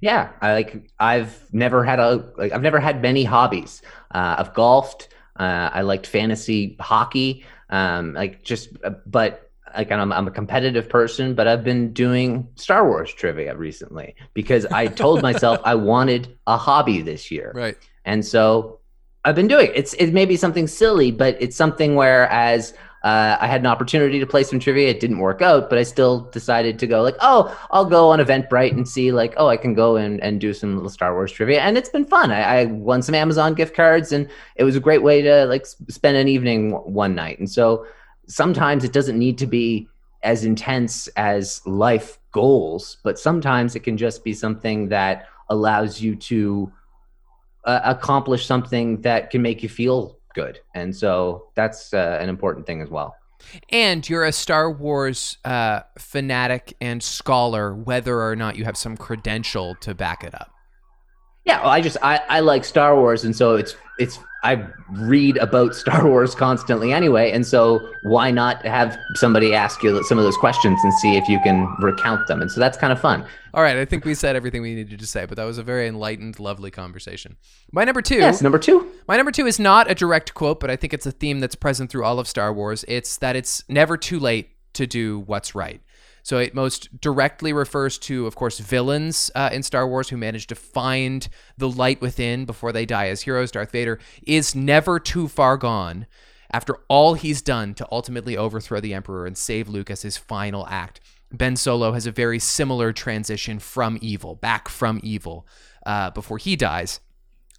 Yeah, I like. I've never had a like. I've never had many hobbies. Uh, I've golfed. Uh, I liked fantasy hockey. Um, like just, uh, but like I'm, I'm a competitive person. But I've been doing Star Wars trivia recently because I told [laughs] myself I wanted a hobby this year. Right. And so I've been doing. It's it may be something silly, but it's something where as uh, I had an opportunity to play some trivia. It didn't work out, but I still decided to go like, oh, I'll go on Eventbrite and see like, oh, I can go and, and do some little Star Wars trivia. And it's been fun. I, I won some Amazon gift cards and it was a great way to like spend an evening one night. And so sometimes it doesn't need to be as intense as life goals, but sometimes it can just be something that allows you to uh, accomplish something that can make you feel good. And so that's uh, an important thing as well. And you're a Star Wars uh, fanatic and scholar, whether or not you have some credential to back it up. Yeah, well, I just I, I like Star Wars, and so it's it's I read about [laughs] Star Wars constantly anyway, and so why not have somebody ask you some of those questions and see if you can recount them? And so that's kind of fun. All right, I think we said everything we needed to say, but that was a very enlightened, lovely conversation. My number two. Yes, number two. My number two is not a direct quote, but I think it's a theme that's present through all of Star Wars. It's that it's never too late to do what's right. So it most directly refers to, of course, villains uh, in Star Wars who manage to find the light within before they die as heroes. Darth Vader is never too far gone after all he's done to ultimately overthrow the Emperor and save Luke as his final act. Ben Solo has a very similar transition from evil, back from evil, uh, before he dies.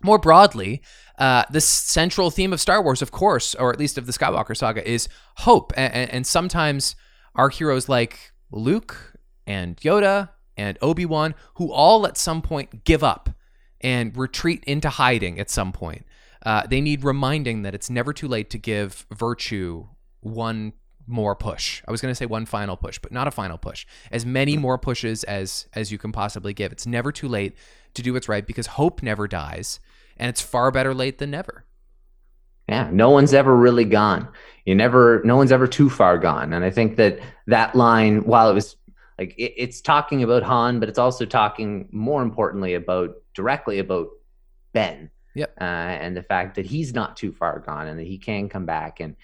More broadly, uh, the central theme of Star Wars, of course, or at least of the Skywalker saga, is hope. And, and sometimes our heroes like Luke and Yoda and Obi Wan, who all at some point give up and retreat into hiding at some point. Uh, they need reminding that it's never too late to give virtue one more push. I was going to say one final push, but not a final push. As many more pushes as as you can possibly give. It's never too late to do what's right because hope never dies, and it's far better late than never. Yeah, no one's ever really gone. You never, no one's ever too far gone. And I think that that line, while it was like it, it's talking about Han, but it's also talking more importantly about directly about Ben. Yep. Uh, and the fact that he's not too far gone and that he can come back. And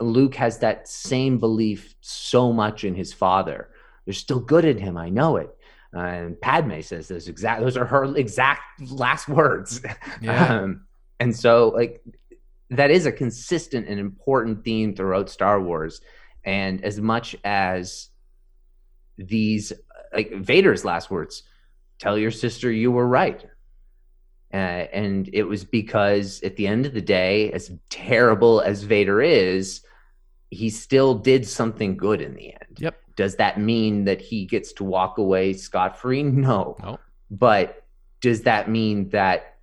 Luke has that same belief so much in his father. There's still good in him. I know it. Uh, and Padme says those exact. Those are her exact last words. Yeah. [laughs] Um, and so, like, that is a consistent and important theme throughout Star Wars. And as much as these, like Vader's last words, tell your sister you were right. Uh, and it was because at the end of the day, as terrible as Vader is, he still did something good in the end. Yep. Does that mean that he gets to walk away scot free? No. no. But does that mean that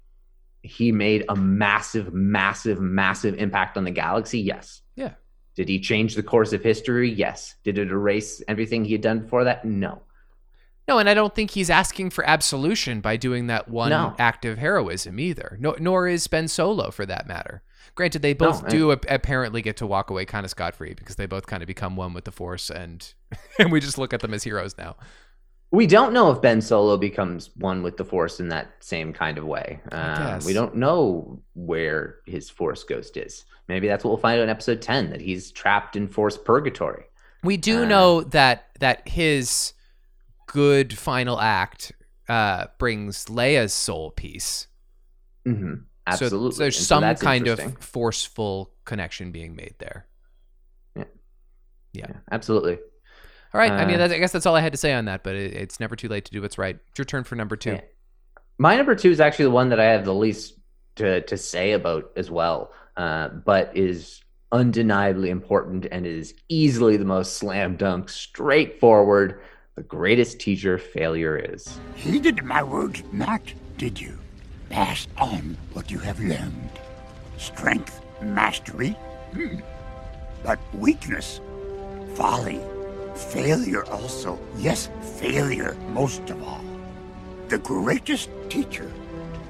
he made a massive, massive, massive impact on the galaxy? Yes. Yeah. Did he change the course of history? Yes. Did it erase everything he had done before that? No. No, and I don't think he's asking for absolution by doing that one no. act of heroism either. No, nor is Ben Solo for that matter. Granted, they both no, do I, apparently get to walk away kind of scot free because they both kind of become one with the Force, and [laughs] and we just look at them as heroes now. We don't know if Ben Solo becomes one with the Force in that same kind of way. Um, we don't know where his Force ghost is. Maybe that's what we'll find out in Episode Ten that he's trapped in Force purgatory. We do uh, know that that his good final act uh, brings Leia's soul peace. Mm-hmm. Absolutely. So there's some so kind of forceful connection being made there. Yeah. Yeah. yeah absolutely. All right. Uh, I mean, I guess that's all I had to say on that, but it, it's never too late to do what's right. It's your turn for number two. Yeah. My number two is actually the one that I have the least to, to say about as well, uh, but is undeniably important and is easily the most slam dunk, straightforward, the greatest teacher failure is. Heeded my words not, did you? Pass on what you have learned. Strength, mastery, hmm. but weakness, folly, failure also. Yes, failure most of all. The greatest teacher,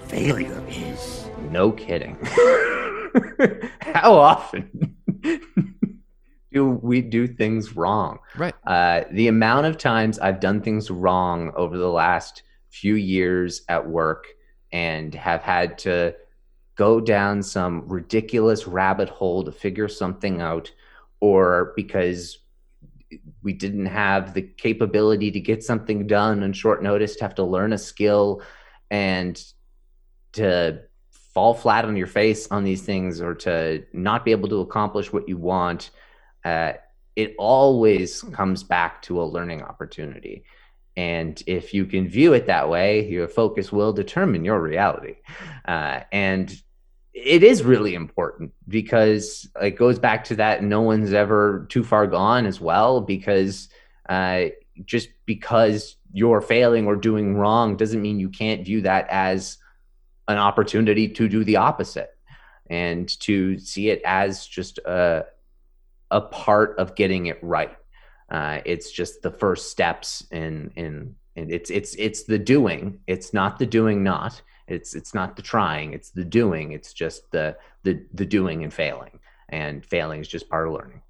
failure is. No kidding. [laughs] How often [laughs] do we do things wrong? Right. Uh, the amount of times I've done things wrong over the last few years at work and have had to go down some ridiculous rabbit hole to figure something out, or because we didn't have the capability to get something done on short notice, to have to learn a skill and to fall flat on your face on these things or to not be able to accomplish what you want. Uh, it always comes back to a learning opportunity. And if you can view it that way, your focus will determine your reality. Uh, and it is really important because it goes back to that no one's ever too far gone as well, because uh, just because you're failing or doing wrong doesn't mean you can't view that as an opportunity to do the opposite and to see it as just a, a part of getting it right uh, it's just the first steps in in and it's it's it's the doing. It's not the doing not. It's it's not the trying. It's the doing. It's just the the the doing and failing. And failing is just part of learning.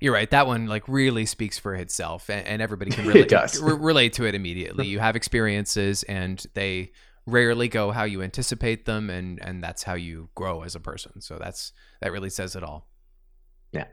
You're right. That one like really speaks for itself, and, and everybody can [laughs] relate, it relate to it immediately. You have experiences, and they rarely go how you anticipate them, and and that's how you grow as a person. So that's that really says it all. Yeah.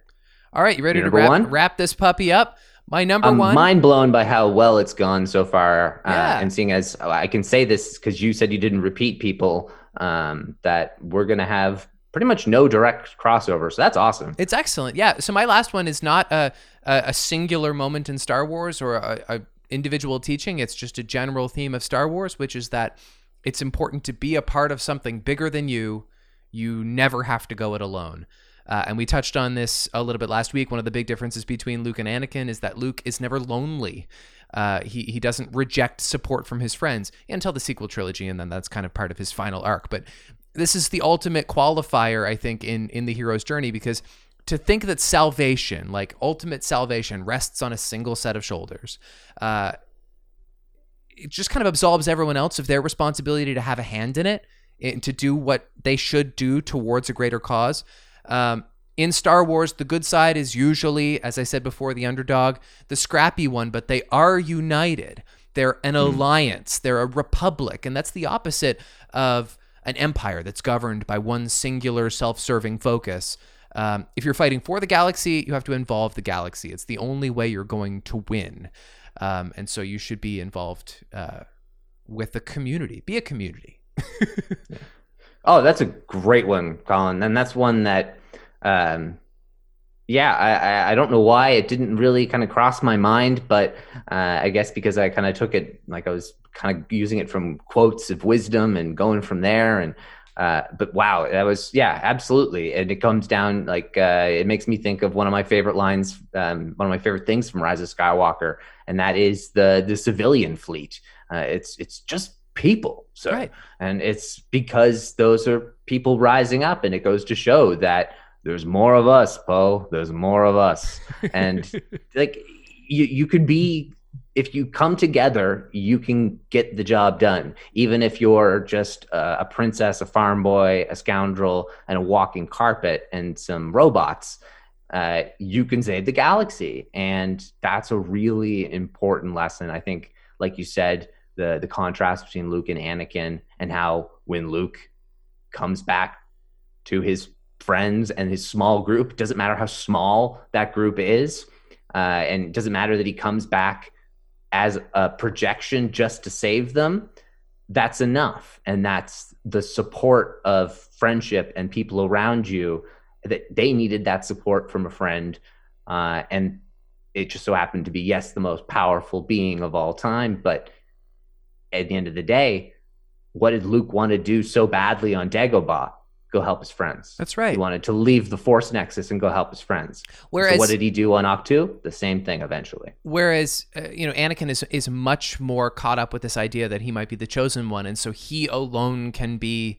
All right, you ready to wrap, wrap this puppy up? My number one I'm one. mind blown by how well it's gone so far. Uh, and seeing as oh, I can say this because you said you didn't repeat people, um, that we're going to have pretty much no direct crossover. So that's awesome. It's excellent. Yeah. So my last one is not a, a, a singular moment in Star Wars or a, a individual teaching. It's just a general theme of Star Wars, which is that it's important to be a part of something bigger than you. You never have to go it alone. Uh, and we touched on this a little bit last week. One of the big differences between Luke and Anakin is that Luke is never lonely. Uh, he he doesn't reject support from his friends until the sequel trilogy, and then that's kind of part of his final arc. But this is the ultimate qualifier, I think, in in the hero's journey because to think that salvation, like ultimate salvation, rests on a single set of shoulders. Uh, it just kind of absolves everyone else of their responsibility to have a hand in it and to do what they should do towards a greater cause. Um, in Star Wars, the good side is usually, as I said before, the underdog, the scrappy one, but they are united. They're an mm. alliance, they're a republic, and that's the opposite of an empire that's governed by one singular self serving focus. Um, if you're fighting for the galaxy, you have to involve the galaxy. It's the only way you're going to win. Um, and so you should be involved uh, with the community. Be a community. [laughs] oh, that's a great one, Colin. And that's one that, um, yeah, I, I don't know why it didn't really kind of cross my mind, but uh, I guess because I kind of took it like I was kind of using it from quotes of wisdom and going from there. And uh, but wow, that was yeah, absolutely. And it comes down like uh, it makes me think of one of my favorite lines, um, one of my favorite things from Rise of Skywalker, and that is the the civilian fleet. Uh, it's it's just people, so right. and it's because those are people rising up, and it goes to show that there's more of us, Poe. There's more of us, [laughs] and like you you could be if you come together, you can get the job done. Even if you're just a, a princess, a farm boy, a scoundrel, and a walking carpet and some robots, uh, you can save the galaxy. And that's a really important lesson. I think, like you said, the the contrast between Luke and Anakin, and how when Luke comes back to his friends and his small group, doesn't matter how small that group is, uh, and it doesn't matter that he comes back as a projection just to save them, that's enough. And that's the support of friendship and people around you that they needed that support from a friend. Uh, and it just so happened to be, yes, the most powerful being of all time. But at the end of the day, what did Luke want to do so badly on Dagobah? go help his friends. That's right. He wanted to leave the Force Nexus and go help his friends. Whereas, so what did he do on Ahch-To? The same thing eventually. Whereas, uh, you know, Anakin is is much more caught up with this idea that he might be the chosen one, and so he alone can be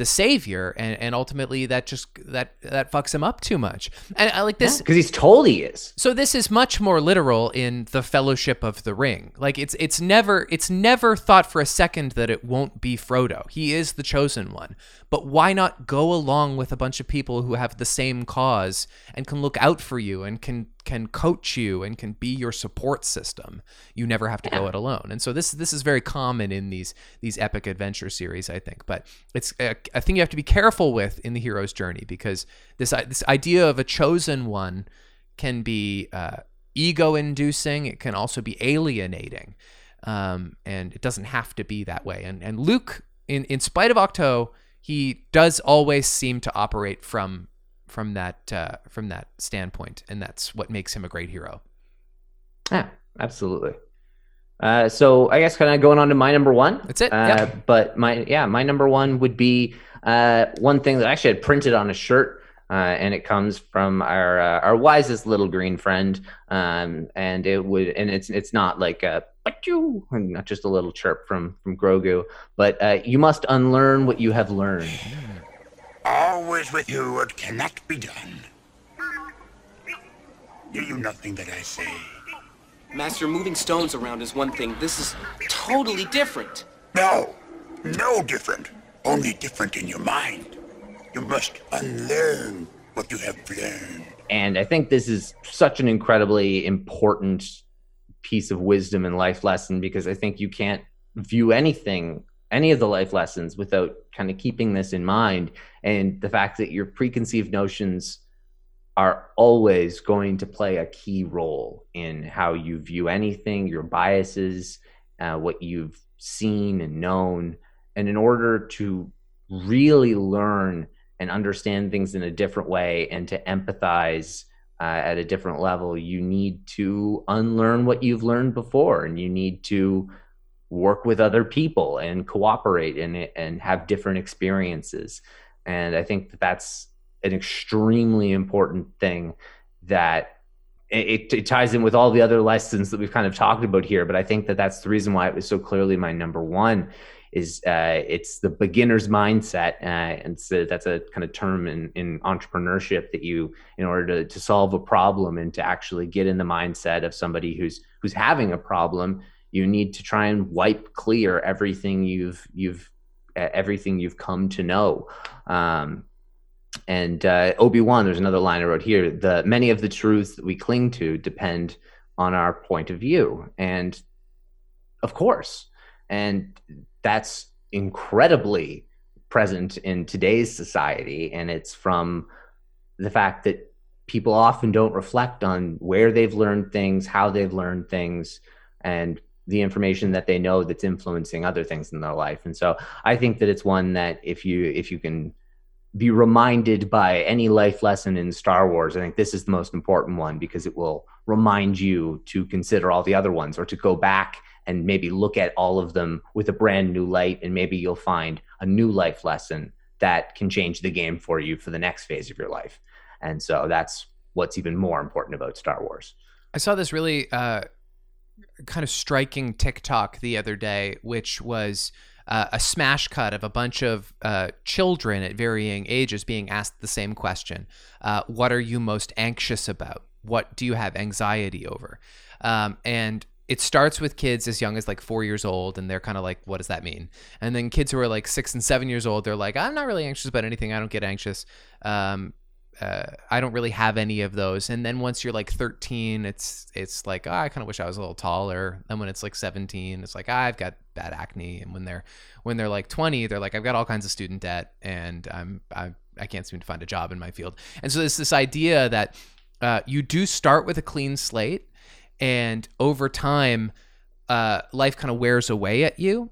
the savior and, and ultimately that just that that fucks him up too much and i like this because yeah, he's told he is so this is much more literal in the fellowship of the ring like it's it's never it's never thought for a second that it won't be frodo he is the chosen one but why not go along with a bunch of people who have the same cause and can look out for you and can can coach you and can be your support system. You never have to yeah. go it alone. And so this this is very common in these these epic adventure series, I think. But it's a, a thing you have to be careful with in the hero's journey because this this idea of a chosen one can be uh, ego inducing. It can also be alienating. Um, and it doesn't have to be that way. And and Luke, in in spite of Ahch-To, he does always seem to operate from from that uh, from that standpoint, and that's what makes him a great hero. Yeah, absolutely. Uh, so I guess kind of going on to my number one. That's it. Uh, But my yeah, my number one would be uh, one thing that I actually had printed on a shirt, uh, and it comes from our uh, our wisest little green friend. Um, and it would and it's it's not like a but you not just a little chirp from from Grogu, but uh, you must unlearn what you have learned. Always with you what cannot be done. Do you nothing that I say? Master, moving stones around is one thing. This is totally different. No, no different. Only different in your mind. You must unlearn what you have learned. And I think this is such an incredibly important piece of wisdom and life lesson because I think you can't view anything any of the life lessons without kind of keeping this in mind and the fact that your preconceived notions are always going to play a key role in how you view anything your biases uh, what you've seen and known and in order to really learn and understand things in a different way and to empathize uh, at a different level you need to unlearn what you've learned before and you need to work with other people and cooperate and and have different experiences. And I think that that's an extremely important thing that it, it, ties in with all the other lessons that we've kind of talked about here. But I think that that's the reason why it was so clearly my number one is uh, it's the beginner's mindset. Uh, and so that's a kind of term in, in entrepreneurship that you, in order to, to solve a problem and to actually get in the mindset of somebody who's, who's having a problem, you need to try and wipe clear everything you've you've everything you've come to know um, and uh, obi-wan there's another line i wrote here the many of the truths that we cling to depend on our point of view. And of course. And that's incredibly present in today's society. And it's from the fact that people often don't reflect on where they've learned things, how they've learned things, and the information that they know that's influencing other things in their life. And so I think that it's one that if you if you can be reminded by any life lesson in Star Wars, I think this is the most important one because it will remind you to consider all the other ones or to go back and maybe look at all of them with a brand new light and maybe you'll find a new life lesson that can change the game for you for the next phase of your life. And so that's what's even more important about Star Wars. I saw this really uh, kind of striking TikTok the other day, which was uh, a smash cut of a bunch of uh, children at varying ages being asked the same question uh, What are you most anxious about? What do you have anxiety over? Um, and it starts with kids as young as like four years old, and they're kind of like, what does that mean? And then kids who are like six and seven years old, they're like, I'm not really anxious about anything. I don't get anxious. Um, uh, I don't really have any of those. And then once you're like 13, it's it's like oh, I kind of wish I was a little taller. And when it's like 17, it's like oh, I've got bad acne. And when they're when they're like 20, they're like I've got all kinds of student debt, and I'm I I can't seem to find a job in my field. And so there's this idea that uh, you do start with a clean slate, and over time, uh, life kind of wears away at you.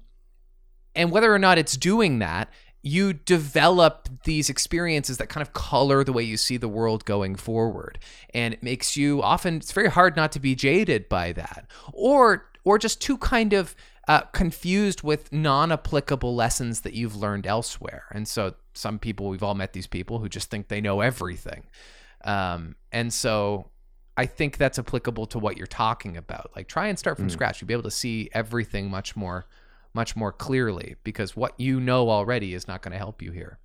And whether or not it's doing that, you develop these experiences that kind of color the way you see the world going forward. And it makes you often it's very hard not to be jaded by that. Or or just too kind of uh, confused with non-applicable lessons that you've learned elsewhere. And so some people we've all met these people who just think they know everything. Um, and so i think that's applicable to what you're talking about. Like try and start from mm. scratch. You'll be able to see everything much more much more clearly because what you know already is not going to help you here.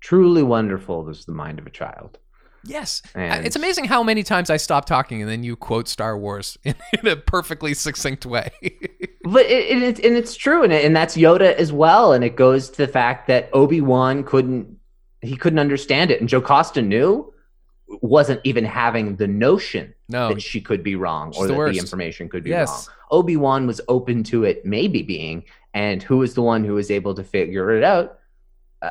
Truly wonderful is the mind of a child. Yes. And it's amazing how many times I stop talking and then you quote Star Wars [laughs] in, in a perfectly succinct way. [laughs] but it, it, and it's true. And, and that's Yoda as well. And it goes to the fact that Obi-Wan couldn't, he couldn't understand it. And Jocasta Nu wasn't even having the notion no, that she could be wrong or the that worst. the information could be yes. wrong. Obi Wan was open to it maybe being, and who was the one who was able to figure it out?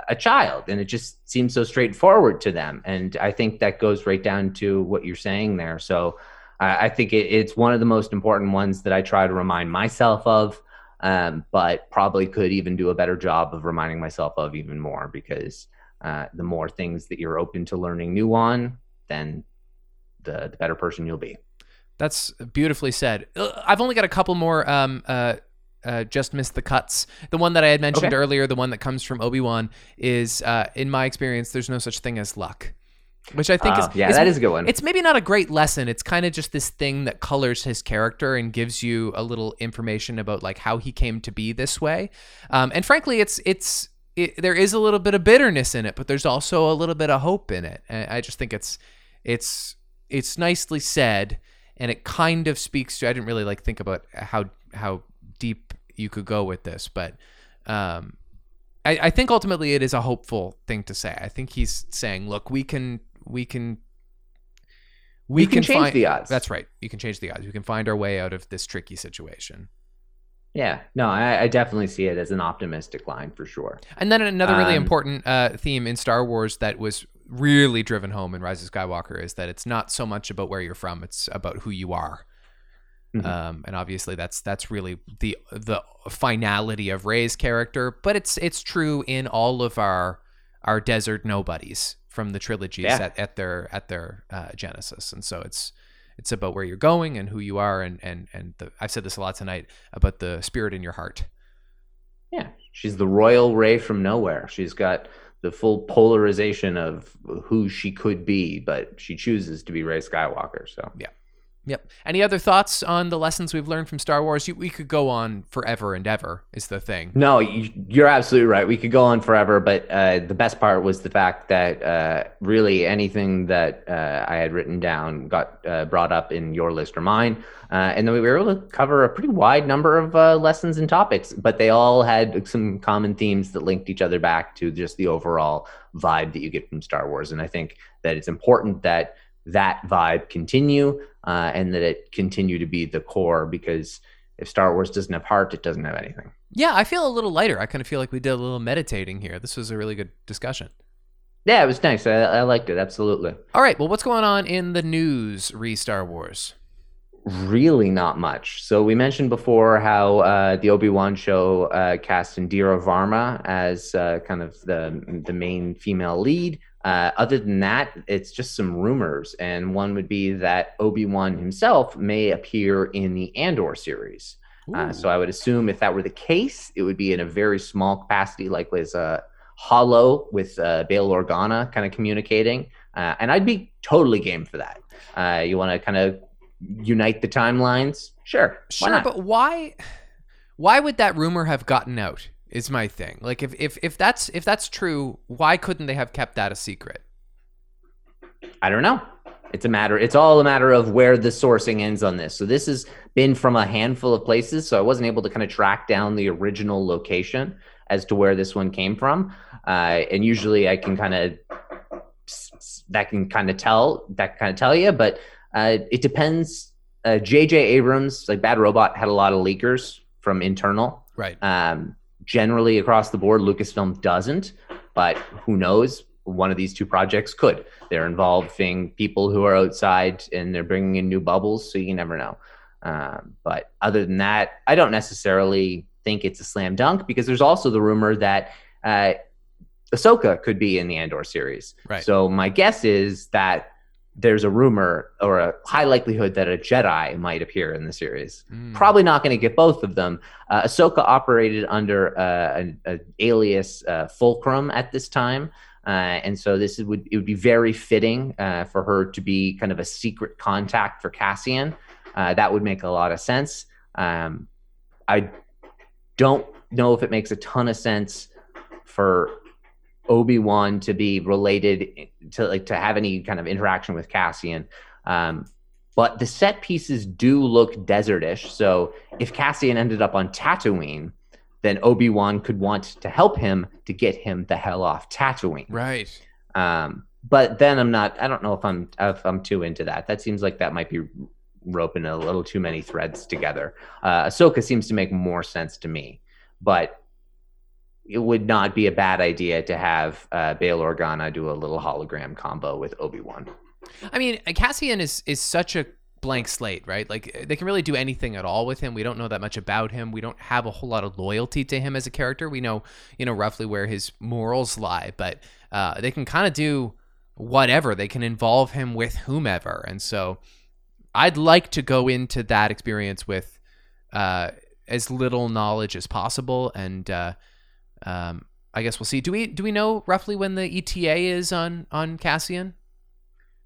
A child, and it just seems so straightforward to them. And I think that goes right down to what you're saying there. So I, I think it, it's one of the most important ones that I try to remind myself of. Um, but probably could even do a better job of reminding myself of even more because uh, the more things that you're open to learning new on, then the, the better person you'll be. That's beautifully said. Uh, I've only got a couple more. Um, uh, uh, just missed the cuts. The one that I had mentioned okay. earlier, the one that comes from Obi Wan, is uh, in my experience, there's no such thing as luck. Which I think uh, is yeah, is, that is a good one. It's maybe not a great lesson. It's kind of just this thing that colors his character and gives you a little information about like how he came to be this way. Um, and frankly, it's it's it, there is a little bit of bitterness in it, but there's also a little bit of hope in it. And I just think it's it's it's nicely said and it kind of speaks to I didn't really like think about how how deep you could go with this, but um I, I think ultimately it is a hopeful thing to say. I think he's saying, look, we can we can we can, can, change find, the odds. That's right. You can change the odds. We can find our way out of this tricky situation. Yeah, no, I, I, definitely see it as an optimistic line for sure. And then another really um, important uh, theme in Star Wars that was really driven home in Rise of Skywalker is that it's not so much about where you're from; it's about who you are. Mm-hmm. Um, and obviously, that's that's really the the finality of Rey's character. But it's it's true in all of our our desert nobodies from the trilogies yeah. at, at their at their uh, genesis. And so it's it's about where you're going and who you are, and and and the, I've said this a lot tonight about the spirit in your heart. Yeah, she's the royal Rey from nowhere. She's got the full polarization of who she could be, but she chooses to be Rey Skywalker. So yeah. Yep. Any other thoughts on the lessons we've learned from Star Wars? You, we could go on forever and ever. Is the thing? No, you, are absolutely right. We could go on forever, but uh, the best part was the fact that uh, really anything that uh, I had written down got uh, brought up in your list or mine, uh, and then we were able to cover a pretty wide number of uh, lessons and topics. But they all had some common themes that linked each other back to just the overall vibe that you get from Star Wars. And I think that it's important that that vibe continue uh, and that it continue to be the core because if Star Wars doesn't have heart, it doesn't have anything. Yeah, I feel a little lighter. I kind of feel like we did a little meditating here. This was a really good discussion. Yeah, it was nice. I, I liked it absolutely. All right. Well, what's going on in the news? Re Star Wars. Really, not much. So we mentioned before how uh, the Obi Wan show uh, cast Indira Varma as uh, kind of the the main female lead. Uh, other than that, it's just some rumors, and one would be that Obi Wan himself may appear in the Andor series. Uh, so I would assume if that were the case, it would be in a very small capacity, like as a hollow with uh, Bail Organa kind of communicating. Uh, and I'd be totally game for that. Uh, you want to kind of unite the timelines? Sure. Sure, but why? Why would that rumor have gotten out? Is my thing. Like if if if that's if that's true, why couldn't they have kept that a secret? I don't know. It's a matter. It's all a matter of where the sourcing ends on this. So this has been from a handful of places. So I wasn't able to kind of track down the original location as to where this one came from. Uh, and usually I can kind of that can kind of tell that kind of tell you, but uh, it depends. Uh, J.J. Abrams, like Bad Robot, had a lot of leakers from internal. Right. Um, generally across the board, Lucasfilm doesn't, but who knows? One of these two projects could. They're involving people who are outside and they're bringing in new bubbles, so you never know. Um, but other than that, I don't necessarily think it's a slam dunk because there's also the rumor that uh, Ahsoka could be in the Andor series. Right. So my guess is that there's a rumor or a high likelihood that a Jedi might appear in the series. Mm. Probably not going to get both of them. Uh, Ahsoka operated under uh, an, an, alias uh, Fulcrum at this time. Uh, and so this would it would be very fitting uh, for her to be kind of a secret contact for Cassian. Uh, that would make a lot of sense. Um, I don't know if it makes a ton of sense for Obi Wan to be related to like to have any kind of interaction with Cassian. Um, but the set pieces do look desertish. So if Cassian ended up on Tatooine, then Obi Wan could want to help him to get him the hell off Tatooine. Right. Um, but then I'm not. I don't know if I'm if I'm too into that. That seems like that might be roping a little too many threads together. Uh, Ahsoka seems to make more sense to me, but it would not be a bad idea to have uh, Bail Organa do a little hologram combo with Obi Wan. I mean, Cassian is is such a blank slate, right? Like they can really do anything at all with him. We don't know that much about him. We don't have a whole lot of loyalty to him as a character. We know, you know, roughly where his morals lie, but uh, they can kind of do whatever. They can involve him with whomever, and so I'd like to go into that experience with uh, as little knowledge as possible, and uh, um, I guess we'll see. Do we do we know roughly when the ETA is on on Cassian?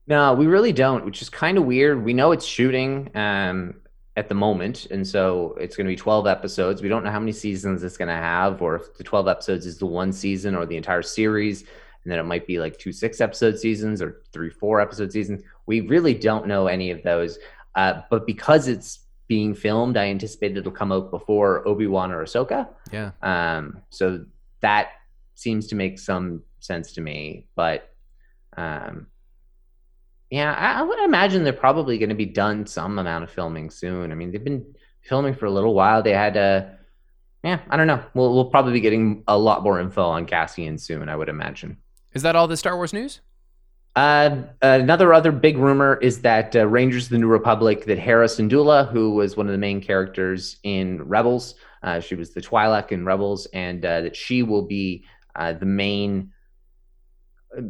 No, we really don't, which is kind of weird. We know it's shooting um, at the moment, and so it's going to be 12 episodes. We don't know how many seasons it's going to have, or if the 12 episodes is the one season or the entire series, and then it might be like two six episode seasons or three four episode seasons. We really don't know any of those. Uh, but because it's being filmed, I anticipate it'll come out before Obi Wan or Ahsoka. Yeah. Um, so that seems to make some sense to me, but um, yeah, I, I would imagine they're probably going to be done some amount of filming soon. I mean, they've been filming for a little while. They had a, yeah, I don't know. We'll we'll probably be getting a lot more info on Cassian soon. I would imagine. Is that all the Star Wars news? Uh, another other big rumor is that uh, Rangers of the New Republic, that Hera Syndulla, who was one of the main characters in Rebels, uh, she was the Twi'lek in Rebels, and uh, that she will be uh, the main uh,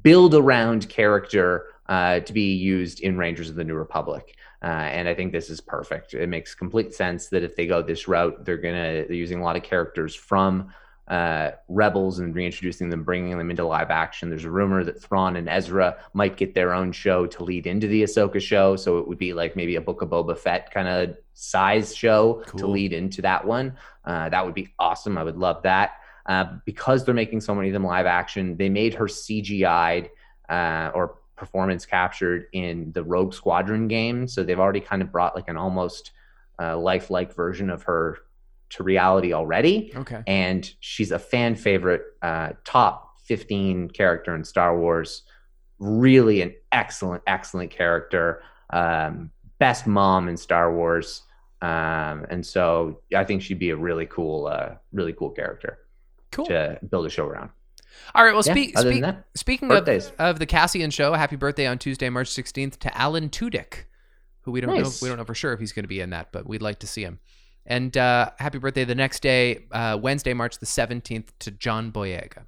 build around character to be used in Rangers of the New Republic. And I think this is perfect. It makes complete sense that if they go this route, they're gonna they're using a lot of characters from uh, Rebels and reintroducing them, bringing them into live action. There's a rumor that Thrawn and Ezra might get their own show to lead into the Ahsoka show, so it would be like maybe a Book of Boba Fett kind of size show cool. to lead into that one. Uh, that would be awesome. I would love that. Uh, because they're making so many of them live action, they made her CGI'd uh, or performance captured in the Rogue Squadron game. So they've already kind of brought like an almost uh, lifelike version of her to reality already. Okay. And she's a fan favorite, uh, top 15 character in Star Wars. Really an excellent, excellent character. Um, best mom in Star Wars. Um, and so I think she'd be a really cool, uh, really cool character cool. to build a show around. All right. Well, speak, yeah, speak, speaking of, of the Cassian show, happy birthday on Tuesday, March 16th to Alan Tudyk, who we don't nice. know we don't know for sure if he's going to be in that, but we'd like to see him. And uh, happy birthday the next day, uh, Wednesday, March the 17th to John Boyega.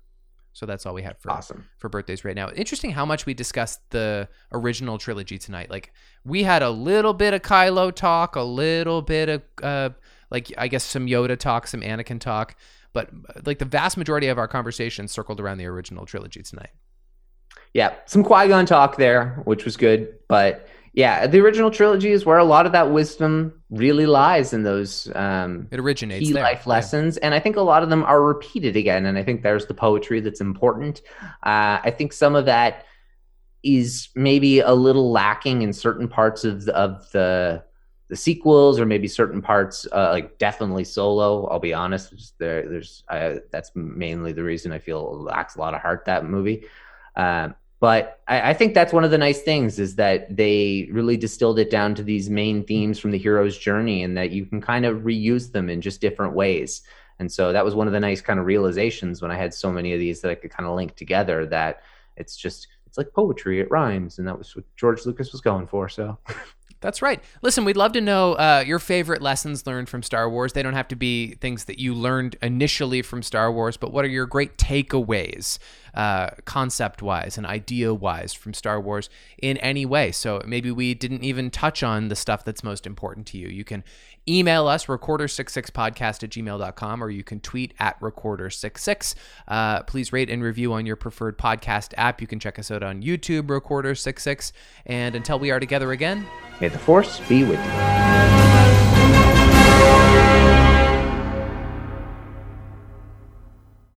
So that's all we have for awesome. for birthdays right now. Interesting how much we discussed the original trilogy tonight. Like we had a little bit of Kylo talk, a little bit of uh, like I guess some Yoda talk, some Anakin talk, but like the vast majority of our conversation circled around the original trilogy tonight. Yeah, some Qui Gon talk there, which was good, but yeah, the original trilogy is where a lot of that wisdom really lies in those um, it originates key there. life lessons, yeah. and I think a lot of them are repeated again. And I think there's the poetry that's important. Uh, I think some of that is maybe a little lacking in certain parts of the, of the the sequels, or maybe certain parts, uh, like definitely Solo. I'll be honest, there, there's uh, that's mainly the reason I feel lacks a lot of heart that movie. Um, but I, I, think that's one of the nice things is that they really distilled it down to these main themes from the hero's journey and that you can kind of reuse them in just different ways. And so that was one of the nice kind of realizations when i had so many of these that i could kind of link together that it's just it's like poetry it rhymes. And that was what george lucas was going for so [laughs] That's right. Listen, we'd love to know uh, your favorite lessons learned from Star Wars. They don't have to be things that you learned initially from Star Wars, but what are your great takeaways, uh, concept wise and idea wise, from Star Wars in any way? So maybe we didn't even touch on the stuff that's most important to you. You can email us, recorder66podcast at gmail.com, or you can tweet at recorder66. Uh, please rate and review on your preferred podcast app. You can check us out on YouTube, Recorder66. And until we are together again, May the force be with you.